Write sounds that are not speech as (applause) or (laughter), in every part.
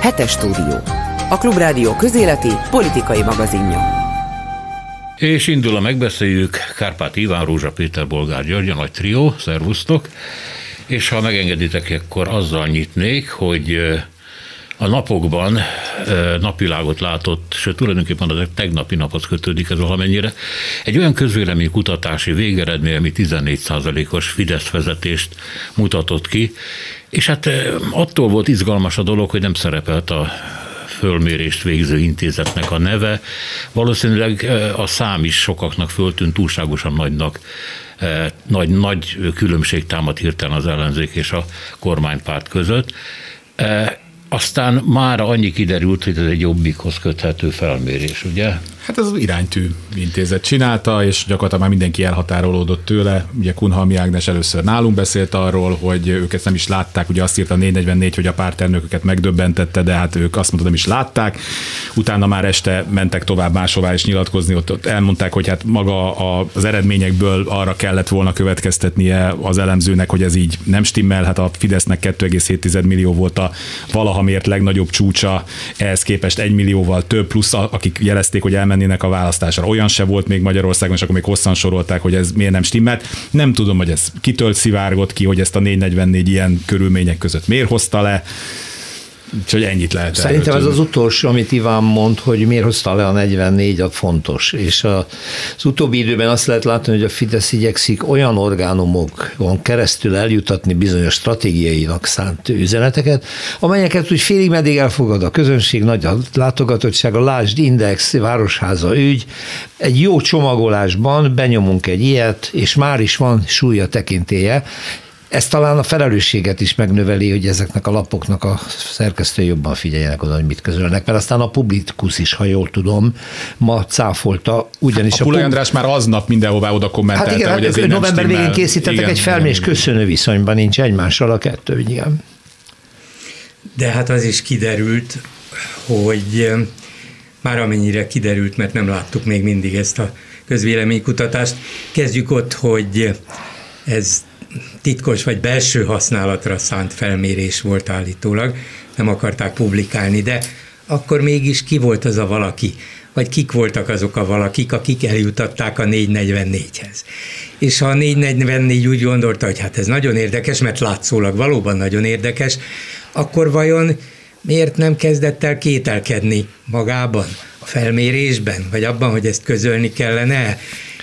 Hetes stúdió. A Klubrádió közéleti politikai magazinja. És indul a megbeszéljük Kárpát Iván, Rózsa Péter, Bolgár György, a nagy trió, szervusztok. És ha megengeditek, akkor azzal nyitnék, hogy a napokban napvilágot látott, sőt tulajdonképpen a tegnapi napot kötődik ez valamennyire, egy olyan közvélemény kutatási végeredmény, ami 14%-os Fidesz vezetést mutatott ki, és hát attól volt izgalmas a dolog, hogy nem szerepelt a fölmérést végző intézetnek a neve. Valószínűleg a szám is sokaknak föltűnt túlságosan nagynak nagy, nagy különbség támad hirtelen az ellenzék és a kormánypárt között. Aztán már annyi kiderült, hogy ez egy jobbikhoz köthető felmérés, ugye? Hát ez az iránytű intézet csinálta, és gyakorlatilag már mindenki elhatárolódott tőle. Ugye Kunhalmi Ágnes először nálunk beszélt arról, hogy ők ezt nem is látták, ugye azt írta a 444, hogy a párternököket megdöbbentette, de hát ők azt mondta, nem is látták. Utána már este mentek tovább máshová is nyilatkozni, ott, ott elmondták, hogy hát maga az eredményekből arra kellett volna következtetnie az elemzőnek, hogy ez így nem stimmel, hát a Fidesznek 2,7 millió volt a valaha mért legnagyobb csúcsa, ehhez képest egy millióval több, plusz akik jelezték, hogy elmennek elmennének a választásra. Olyan se volt még Magyarországon, és akkor még hosszan sorolták, hogy ez miért nem stimmelt. Nem tudom, hogy ez kitől szivárgott ki, hogy ezt a 444 ilyen körülmények között miért hozta le. Úgyhogy ennyit lehet. Szerintem ez az utolsó, amit Iván mond, hogy miért hozta le a 44 a fontos. És a, az utóbbi időben azt lehet látni, hogy a Fidesz igyekszik olyan orgánumokon keresztül eljutatni bizonyos stratégiainak szánt üzeneteket, amelyeket úgy félig meddig elfogad a közönség, nagy a látogatottsága, lásd Index, Városháza ügy, egy jó csomagolásban benyomunk egy ilyet, és már is van súlya tekintéje, ez talán a felelősséget is megnöveli, hogy ezeknek a lapoknak a szerkesztői jobban figyeljenek oda, hogy mit közölnek, mert aztán a publikus is, ha jól tudom, ma cáfolta, ugyanis a, a Pulai András már aznap mindenhová oda kommentelte, hát igen, hogy ez november végén készítettek igen, egy felmérés, köszönő viszonyban nincs egymással a kettő, igen. De hát az is kiderült, hogy már amennyire kiderült, mert nem láttuk még mindig ezt a közvéleménykutatást, kezdjük ott, hogy ez titkos vagy belső használatra szánt felmérés volt állítólag, nem akarták publikálni, de akkor mégis ki volt az a valaki, vagy kik voltak azok a valakik, akik eljutatták a 444-hez. És ha a 444 úgy gondolta, hogy hát ez nagyon érdekes, mert látszólag valóban nagyon érdekes, akkor vajon miért nem kezdett el kételkedni magában, a felmérésben, vagy abban, hogy ezt közölni kellene?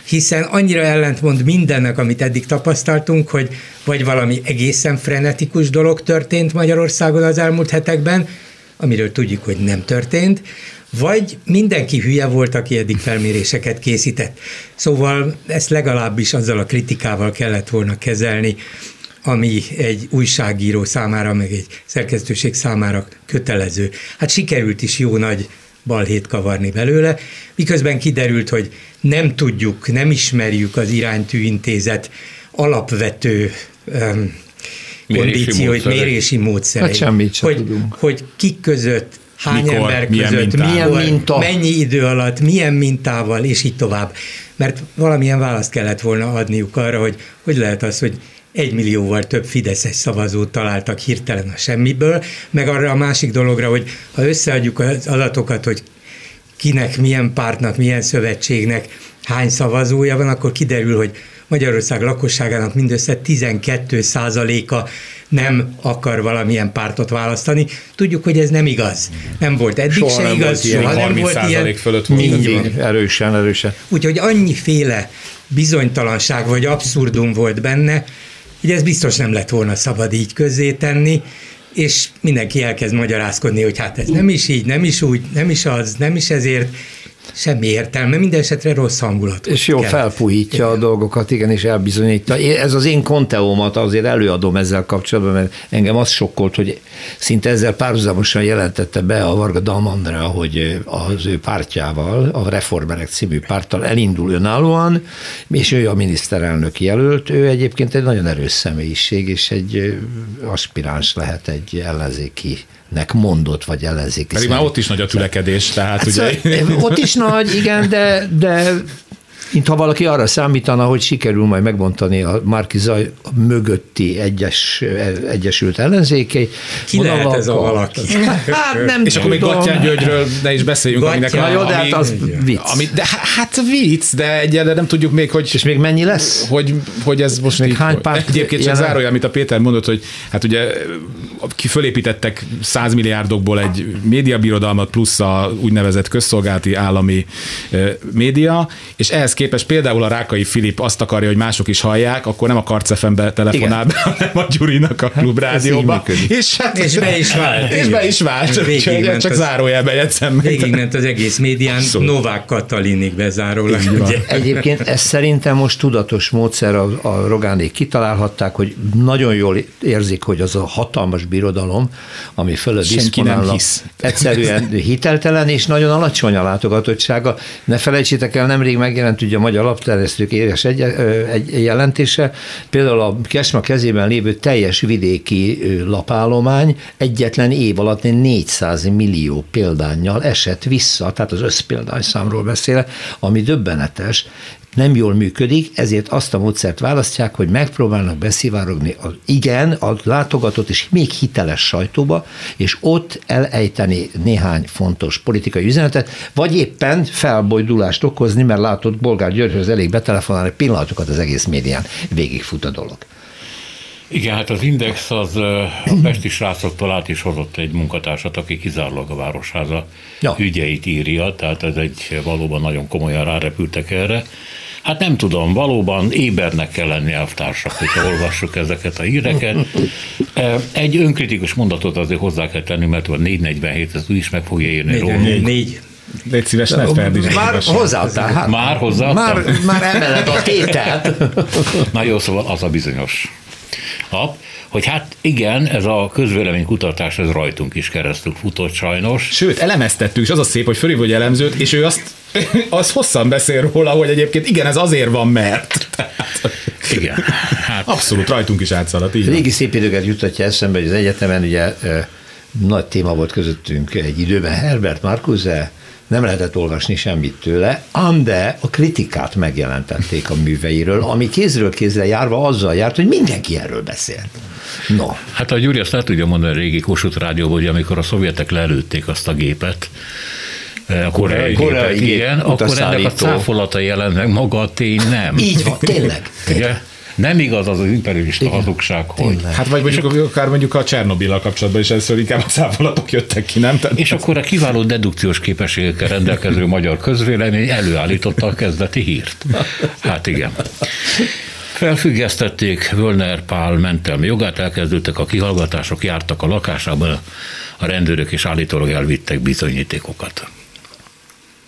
Hiszen annyira ellentmond mindennek, amit eddig tapasztaltunk, hogy vagy valami egészen frenetikus dolog történt Magyarországon az elmúlt hetekben, amiről tudjuk, hogy nem történt, vagy mindenki hülye volt, aki eddig felméréseket készített. Szóval ezt legalábbis azzal a kritikával kellett volna kezelni, ami egy újságíró számára, meg egy szerkesztőség számára kötelező. Hát sikerült is jó nagy balhét kavarni belőle, miközben kiderült, hogy nem tudjuk, nem ismerjük az iránytű intézet alapvető um, kondícióit, mérési módszereit. Hát semmit hogy, tudunk. hogy kik között, hány Mikor, ember milyen között, mintával. milyen minta. mennyi idő alatt, milyen mintával, és így tovább. Mert valamilyen választ kellett volna adniuk arra, hogy hogy lehet az, hogy egy millióval több fideszes szavazót találtak hirtelen a semmiből, meg arra a másik dologra, hogy ha összeadjuk az adatokat, hogy kinek, milyen pártnak, milyen szövetségnek hány szavazója van, akkor kiderül, hogy Magyarország lakosságának mindössze 12 a nem akar valamilyen pártot választani. Tudjuk, hogy ez nem igaz. Nem volt eddig Soha se nem igaz, volt ilyen. soha nem volt ilyen. fölött volt. Erősen, erősen. Úgyhogy annyiféle bizonytalanság vagy abszurdum volt benne, hogy ez biztos nem lett volna szabad így tenni, és mindenki elkezd magyarázkodni, hogy hát ez nem is így, nem is úgy, nem is az, nem is ezért, semmi értelme, minden esetre rossz hangulat. És jó, kell. felfújítja Igen. a dolgokat, igen, és elbizonyítja. Ez az én konteómat azért előadom ezzel kapcsolatban, mert engem az sokkolt, hogy szinte ezzel párhuzamosan jelentette be a Varga Dalmandra, hogy az ő pártjával, a Reformerek című párttal elindul önállóan, és ő a miniszterelnök jelölt. Ő egyébként egy nagyon erős személyiség, és egy aspiráns lehet egy ellenzéki nek mondott, vagy ellenzéki Pedig már ott is nagy a tülekedés, tehát Hát ugye... szóval, ott is nagy, igen, de, de Mintha valaki arra számítana, hogy sikerül majd megbontani a Márki Zaj mögötti egyes, egyesült ellenzékei. Ki lehet ez a valaki? Hát nem És akkor még tudom. Gattyán Györgyről ne is beszéljünk, Gattyán. aminek Na jó, de ami, hát az vicc. Ami, de hát vicc, de egyelőre nem tudjuk még, hogy És még mennyi lesz? hogy, hogy ez most Még így, hány párt Egyébként csak zárója, amit a Péter mondott, hogy hát ugye ki fölépítettek 100 milliárdokból egy médiabirodalmat plusz a úgynevezett közszolgálati állami média, és ehhez képest például a Rákai Filip azt akarja, hogy mások is hallják, akkor nem a Karcefembe telefonál be, hanem a Gyurinak a klubrádióba. Hát, így működik. És, hát, És be is vált, És be is vált. Végigment csak az- zárójelbe jegyzem. Végigment az egész médián, Abszolút. Novák Katalinig bezárólag. Egyébként ez szerintem most tudatos módszer, a, a Rogánék kitalálhatták, hogy nagyon jól érzik, hogy az a hatalmas birodalom, ami fölött Senki nem diszponálnak, hisz. egyszerűen hiteltelen és nagyon alacsony a látogatottsága. Ne felejtsétek el, nemrég megjelent ugye a Magyar Lapterjesztők éres egy, egy jelentése, például a Kesma kezében lévő teljes vidéki lapállomány egyetlen év alatt 400 millió példányjal esett vissza, tehát az összpéldányszámról beszélek, ami döbbenetes, nem jól működik, ezért azt a módszert választják, hogy megpróbálnak beszivárogni az igen, a látogatott és még hiteles sajtóba, és ott elejteni néhány fontos politikai üzenetet, vagy éppen felbojdulást okozni, mert látod, Bolgár Györgyhöz elég betelefonálni pillanatokat az egész médián, végigfut a dolog. Igen, hát az Index az a Pesti srácoktól át is hozott egy munkatársat, aki kizárólag a Városháza ja. ügyeit írja, tehát ez egy valóban nagyon komolyan rárepültek erre. Hát nem tudom, valóban ébernek kell lenni elvtársak, hogyha olvassuk ezeket a híreket. E, Egy önkritikus mondatot azért hozzá kell tenni, mert a 447 ez ő is meg fogja írni rólunk. négy, négy. Légy szíves, ne ferdítsd. Már hozzáadtál. Hát, Már hozzáadtam? Már, már emeled a tételt. Na jó, szóval az a bizonyos nap, hogy hát igen, ez a közvéleménykutatás, ez rajtunk is keresztül futott sajnos. Sőt, elemeztettük, és az a szép, hogy fölhív, hogy elemzőt, és ő azt, az hosszan beszél róla, hogy egyébként igen, ez azért van, mert. Tehát, Igen. Hát abszolút rajtunk is átszaladt, így. Régi szép időket jutatja eszembe, hogy az egyetemen ugye nagy téma volt közöttünk egy időben Herbert Marcuse, nem lehetett olvasni semmit tőle, ám de a kritikát megjelentették a műveiről, ami kézről kézre járva azzal járt, hogy mindenki erről beszélt. No, Hát a Gyuri azt el tudja mondani a régi Kossuth rádióban, hogy amikor a szovjetek lelőtték azt a gépet, koreai, Koreai gépet, gép, igen, akkor ennek a cáfolata jelent meg, maga a tény nem. így van, tényleg. (laughs) Ugye? Nem igaz az az imperialista Igen. hazugság, hogy... Tényleg. Hát vagy mondjuk, akár mondjuk a Csernobillal kapcsolatban is először inkább a száfolatok jöttek ki, nem? Tehát És akkor a kiváló dedukciós képességekkel rendelkező magyar közvélemény előállította a kezdeti hírt. Hát igen. Felfüggesztették Völner Pál mentelmi jogát, elkezdődtek a kihallgatások, jártak a lakásában, a rendőrök és állítólag elvittek bizonyítékokat.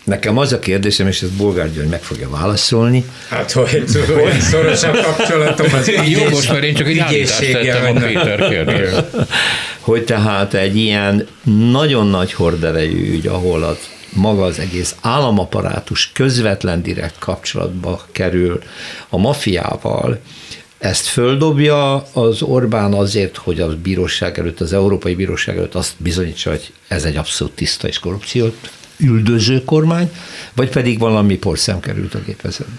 Nekem az a kérdésem, és ezt Bolgár György meg fogja válaszolni, Hát, hogy olyan szoros a kapcsolatom az (laughs) Jó, most már én csak egy állítást a. Péter kérdés. (laughs) hogy tehát egy ilyen nagyon nagy horderejű ügy, ahol az maga az egész államaparátus közvetlen direkt kapcsolatba kerül a mafiával, ezt földobja az Orbán azért, hogy a bíróság előtt, az Európai Bíróság előtt azt bizonyítsa, hogy ez egy abszolút tiszta és korrupciót üldöző kormány, vagy pedig valami porszem került a gépezetbe.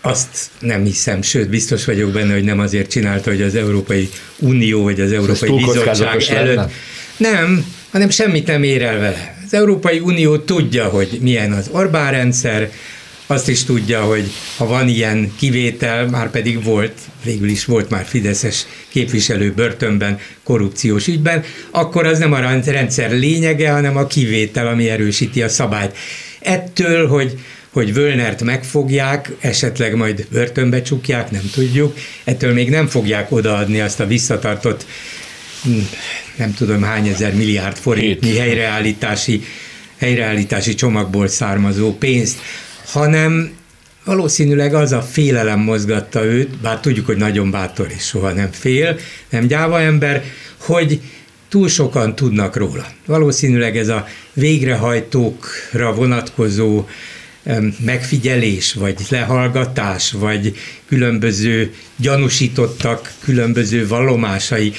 Azt nem hiszem, sőt, biztos vagyok benne, hogy nem azért csinálta, hogy az Európai Unió vagy az Európai Bizottság előtt. lenne? Nem, hanem semmit nem ér el vele. Az Európai Unió tudja, hogy milyen az Orbán rendszer, azt is tudja, hogy ha van ilyen kivétel, már pedig volt, végül is volt már Fideszes képviselő börtönben korrupciós ügyben, akkor az nem a rendszer lényege, hanem a kivétel, ami erősíti a szabályt. Ettől, hogy hogy Völnert megfogják, esetleg majd börtönbe csukják, nem tudjuk, ettől még nem fogják odaadni azt a visszatartott hm, nem tudom hány ezer milliárd forintnyi helyreállítási, helyreállítási csomagból származó pénzt, hanem valószínűleg az a félelem mozgatta őt, bár tudjuk, hogy nagyon bátor és soha nem fél, nem gyáva ember, hogy túl sokan tudnak róla. Valószínűleg ez a végrehajtókra vonatkozó megfigyelés, vagy lehallgatás, vagy különböző gyanúsítottak, különböző vallomásai,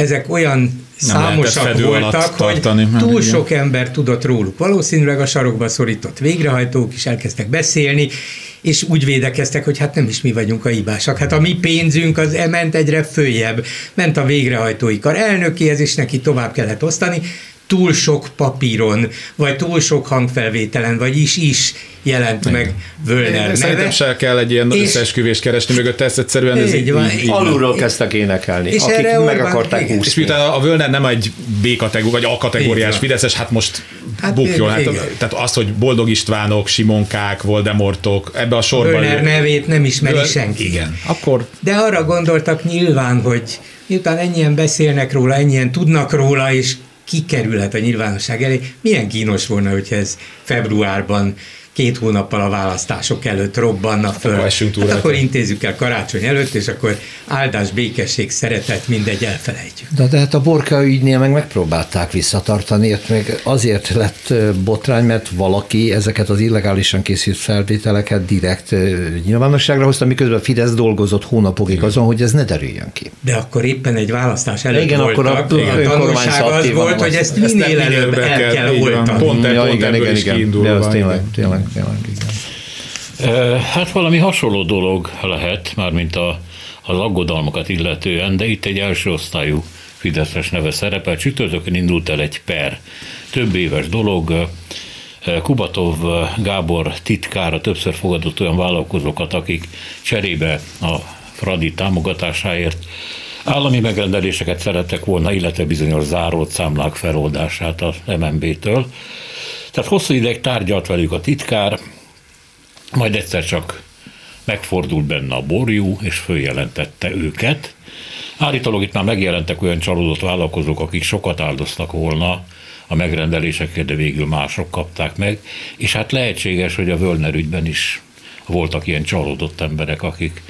ezek olyan számosak voltak, hogy túl igen. sok ember tudott róluk. Valószínűleg a sarokba szorított végrehajtók is elkezdtek beszélni, és úgy védekeztek, hogy hát nem is mi vagyunk a hibásak. Hát a mi pénzünk az ment egyre följebb, ment a végrehajtói kar elnökéhez, és neki tovább kellett osztani, túl sok papíron, vagy túl sok hangfelvételen, vagy is-is jelent Igen. meg Völner neve. Szerintem se kell egy ilyen és összeesküvést keresni mögött, ezt egyszerűen ez így, van, így, így Alulról kezdtek énekelni, és akik erre meg Orbán, akarták úszni. És miután a Völner nem egy B kategóriás, vagy A kategóriás Fideszes, hát most hát bukjon. Hát, tehát az, hogy Boldog Istvánok, Simonkák, Voldemortok, ebbe a sorba... Völner nevét nem ismeri Völ... senki. Igen. Akkor... De arra gondoltak nyilván, hogy miután ennyien beszélnek róla, ennyien tudnak róla, és kikerülhet a nyilvánosság elé. Milyen kínos volna, hogyha ez februárban két hónappal a választások előtt robbanna föl. Akkor, hát akkor intézzük el karácsony előtt, és akkor áldás, békesség, szeretet, mindegy, elfelejtjük. De, de hát a Borka ügynél meg megpróbálták visszatartani, ott meg azért lett botrány, mert valaki ezeket az illegálisan készült felvételeket direkt nyilvánosságra hozta, miközben Fidesz dolgozott hónapokig azon, hogy ez ne derüljön ki. De akkor éppen egy választás előtt igen, voltak, akkor a, a tanulság az volt, hogy ezt minél előbb el kell oltani. Pont, ja, pont igen, igen, igen, de az tényleg, tényleg, tényleg, igen. Hát valami hasonló dolog lehet, mármint a, az aggodalmakat illetően, de itt egy első osztályú Fideszes neve szerepel. Csütörtökön indult el egy per, több éves dolog. Kubatov Gábor titkára többször fogadott olyan vállalkozókat, akik cserébe a Fradi támogatásáért állami megrendeléseket szerettek volna, illetve bizonyos zárót számlák feloldását az MNB-től. Tehát hosszú ideig tárgyalt velük a titkár, majd egyszer csak megfordult benne a borjú, és följelentette őket. Állítólag itt már megjelentek olyan csalódott vállalkozók, akik sokat áldoztak volna a megrendelésekért, de végül mások kapták meg, és hát lehetséges, hogy a Völner ügyben is voltak ilyen csalódott emberek, akik,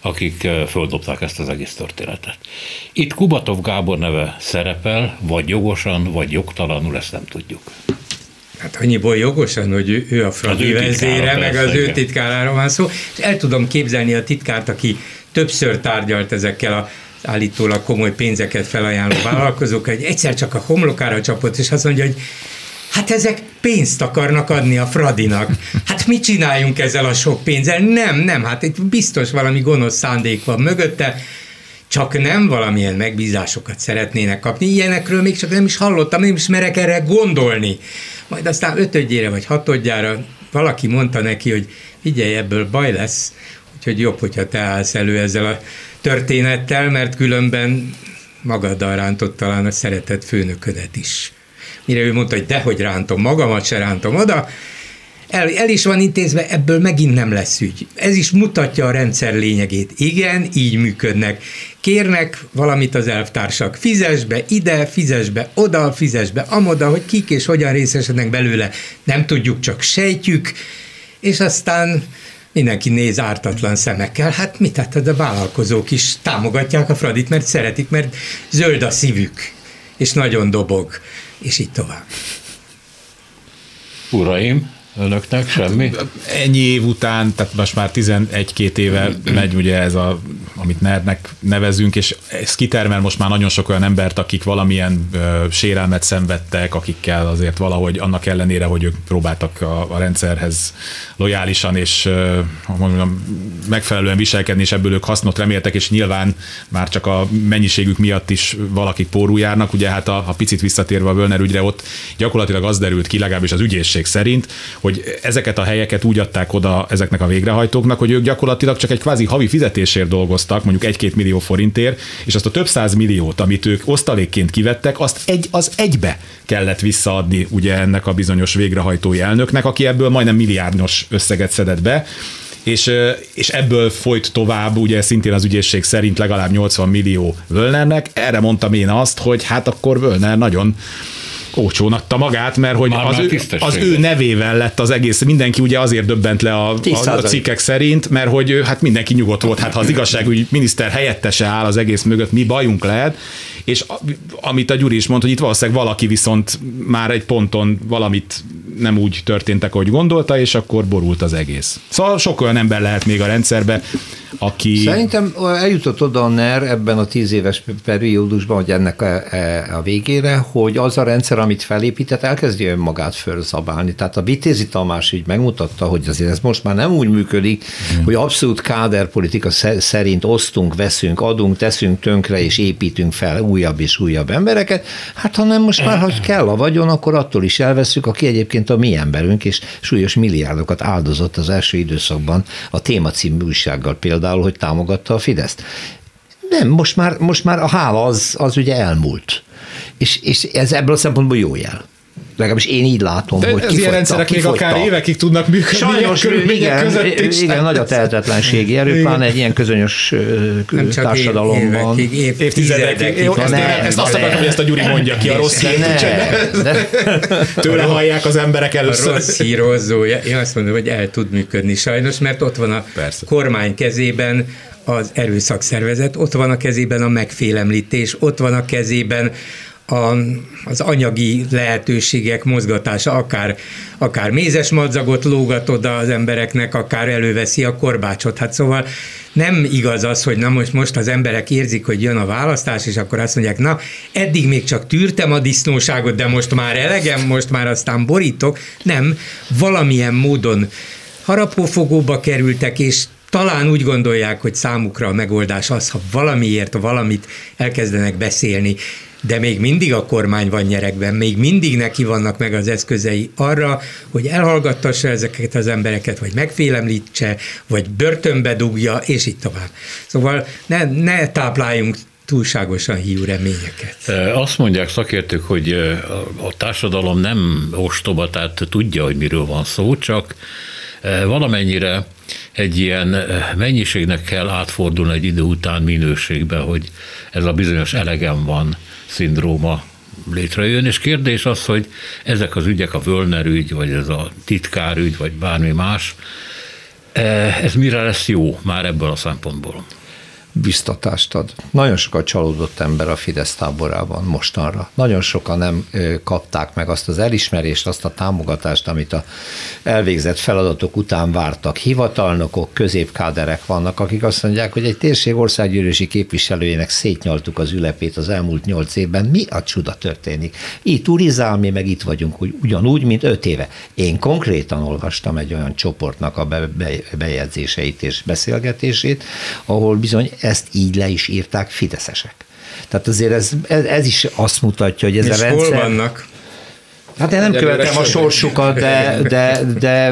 akik eh, földobták ezt az egész történetet. Itt Kubatov Gábor neve szerepel, vagy jogosan, vagy jogtalanul, ezt nem tudjuk. Hát annyiból jogosan, hogy ő, a Fradi vezére, meg az ő titkáráról van szó, és el tudom képzelni a titkárt, aki többször tárgyalt ezekkel a állítólag komoly pénzeket felajánló vállalkozók, hogy egyszer csak a homlokára csapott, és azt mondja, hogy Hát ezek pénzt akarnak adni a Fradinak. Hát mit csináljunk ezzel a sok pénzzel? Nem, nem, hát itt biztos valami gonosz szándék van mögötte, csak nem valamilyen megbízásokat szeretnének kapni. Ilyenekről még csak nem is hallottam, nem is merek erre gondolni. Majd aztán ötödjére vagy hatodjára valaki mondta neki, hogy figyelj, ebből baj lesz, úgyhogy jobb, hogyha te állsz elő ezzel a történettel, mert különben magaddal rántott talán a szeretett főnöködet is. Mire ő mondta, hogy dehogy rántom magamat, se rántom oda, el, el is van intézve, ebből megint nem lesz ügy. Ez is mutatja a rendszer lényegét. Igen, így működnek. Kérnek valamit az elvtársak, fizes be ide, fizes be oda, fizes be amoda, hogy kik és hogyan részesednek belőle. Nem tudjuk, csak sejtjük, és aztán mindenki néz ártatlan szemekkel. Hát mit hát a vállalkozók is támogatják a Fradit, mert szeretik, mert zöld a szívük, és nagyon dobog, és így tovább. Uraim, önöknek semmi? Ennyi év után, tehát most már 11-2 éve megy ugye ez a, amit nerdnek nevezünk, és ez kitermel most már nagyon sok olyan embert, akik valamilyen ö, sérelmet szenvedtek, akikkel azért valahogy annak ellenére, hogy ők próbáltak a, a rendszerhez lojálisan és ö, mondjam, megfelelően viselkedni, és ebből ők hasznot reméltek, és nyilván már csak a mennyiségük miatt is valakik pórul járnak. Ugye hát a, a picit visszatérve a Völner ügyre, ott gyakorlatilag az derült ki, legalábbis az ügyészség szerint, hogy ezeket a helyeket úgy adták oda ezeknek a végrehajtóknak, hogy ők gyakorlatilag csak egy kvázi havi fizetésért dolgoztak, mondjuk egy-két millió forintért, és azt a több száz milliót, amit ők osztalékként kivettek, azt egy, az egybe kellett visszaadni ugye ennek a bizonyos végrehajtói elnöknek, aki ebből majdnem milliárdos összeget szedett be, és, és ebből folyt tovább, ugye szintén az ügyészség szerint legalább 80 millió Völnernek. Erre mondtam én azt, hogy hát akkor Völner nagyon olcsón adta magát, mert hogy az ő, az ő nevével lett az egész, mindenki ugye azért döbbent le a, a, a cikkek szerint, mert hogy hát mindenki nyugodt volt, hát ha az igazságügyi miniszter helyettese áll az egész mögött, mi bajunk lehet, és amit a Gyuri is mondta, hogy itt valószínűleg valaki viszont már egy ponton valamit nem úgy történtek, ahogy gondolta, és akkor borult az egész. Szóval sok olyan ember lehet még a rendszerbe, aki... Szerintem eljutott oda a NER ebben a tíz éves periódusban, hogy ennek a, a végére, hogy az a rendszer, amit felépített, elkezdi önmagát fölzabálni. Tehát a Vitézi Tamás így megmutatta, hogy azért ez most már nem úgy működik, hmm. hogy abszolút káderpolitika szerint osztunk, veszünk, adunk, teszünk tönkre és építünk fel újabb és újabb embereket, hát hanem most már, ha kell a vagyon, akkor attól is elveszük, aki egyébként a mi emberünk, és súlyos milliárdokat áldozott az első időszakban a téma című újsággal például, hogy támogatta a Fideszt. Nem, most már, most már a hála az, az ugye elmúlt. És, és ez ebből a szempontból jó jel. Legalábbis én így látom, De hogy ez ilyen rendszerek még akár évekig tudnak működni. Sajnos, igen, igen, nagy a tehetetlenségi erő, pláne egy ilyen közönyös Nem csak társadalomban. Évekig, év, évtizedekig. Jó, ezt, azt akarom, hogy ezt a Gyuri mondja ki, a rossz Tőle hallják az emberek először. A rossz hírozója, én azt mondom, hogy el tud működni sajnos, mert ott van a Persze. kormány kezében az erőszakszervezet, ott van a kezében a megfélemlítés, ott van a kezében a, az anyagi lehetőségek mozgatása, akár, akár mézes madzagot lógat oda az embereknek, akár előveszi a korbácsot. Hát szóval nem igaz az, hogy na most, most az emberek érzik, hogy jön a választás, és akkor azt mondják, na, eddig még csak tűrtem a disznóságot, de most már elegem, most már aztán borítok. Nem, valamilyen módon harapófogóba kerültek, és talán úgy gondolják, hogy számukra a megoldás az, ha valamiért valamit elkezdenek beszélni, de még mindig a kormány van nyerekben, még mindig neki vannak meg az eszközei arra, hogy elhallgattassa ezeket az embereket, vagy megfélemlítse, vagy börtönbe dugja, és így tovább. Szóval ne, ne tápláljunk túlságosan hiú reményeket. Azt mondják szakértők, hogy a társadalom nem ostoba, tehát tudja, hogy miről van szó, csak valamennyire egy ilyen mennyiségnek kell átfordulni egy idő után minőségbe, hogy ez a bizonyos elegem van szindróma létrejön, és kérdés az, hogy ezek az ügyek, a Völner ügy, vagy ez a titkárügy, vagy bármi más, ez mire lesz jó már ebből a szempontból? Biztatást ad. Nagyon sokat csalódott ember a Fidesz táborában mostanra. Nagyon sokan nem kapták meg azt az elismerést, azt a támogatást, amit a elvégzett feladatok után vártak. Hivatalnokok, középkáderek vannak, akik azt mondják, hogy egy térség országgyűlési képviselőjének szétnyaltuk az ülepét az elmúlt nyolc évben. Mi a csuda történik? Itt turizál, mi meg itt vagyunk ugyanúgy, mint öt éve. Én konkrétan olvastam egy olyan csoportnak a bejegyzéseit és beszélgetését, ahol bizony ezt így le is írták fideszesek. Tehát azért ez, ez, ez is azt mutatja, hogy ez És a rendszer... hol vannak? Hát én nem követem a sorsukat, de... de, de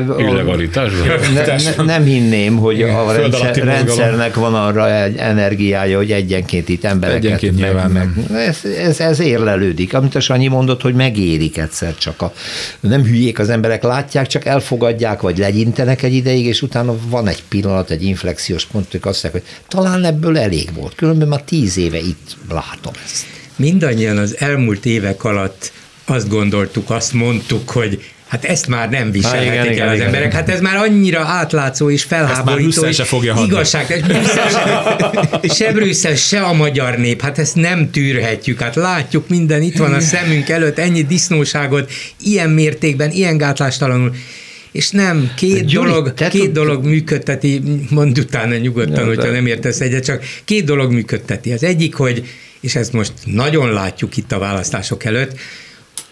ne, nem hinném, hogy a rendszer, rendszernek van arra egy energiája, hogy egyenként itt embereket egyenként meg, meg, ez, ez, ez érlelődik. Amit a Sanyi mondott, hogy megérik egyszer csak. A, nem hülyék az emberek, látják, csak elfogadják, vagy legyintenek egy ideig, és utána van egy pillanat, egy inflexiós pont, hogy azt mondják, hogy talán ebből elég volt. Különben már tíz éve itt látom ezt. Mindannyian az elmúlt évek alatt azt gondoltuk, azt mondtuk, hogy Hát ezt már nem viselhetik igen, el igen, az igen, emberek. Hát ez már annyira átlátszó és felháborító. Ezt már se fogja igazság. se Brüsszel, se a magyar nép. Hát ezt nem tűrhetjük. Hát látjuk minden, itt van a szemünk előtt, ennyi disznóságot, ilyen mértékben, ilyen gátlástalanul. És nem, két, Gyuri, dolog, két tud... dolog működteti, mondd utána nyugodtan, ja, hogyha nem értesz egyet, csak két dolog működteti. Az egyik, hogy, és ezt most nagyon látjuk itt a választások előtt,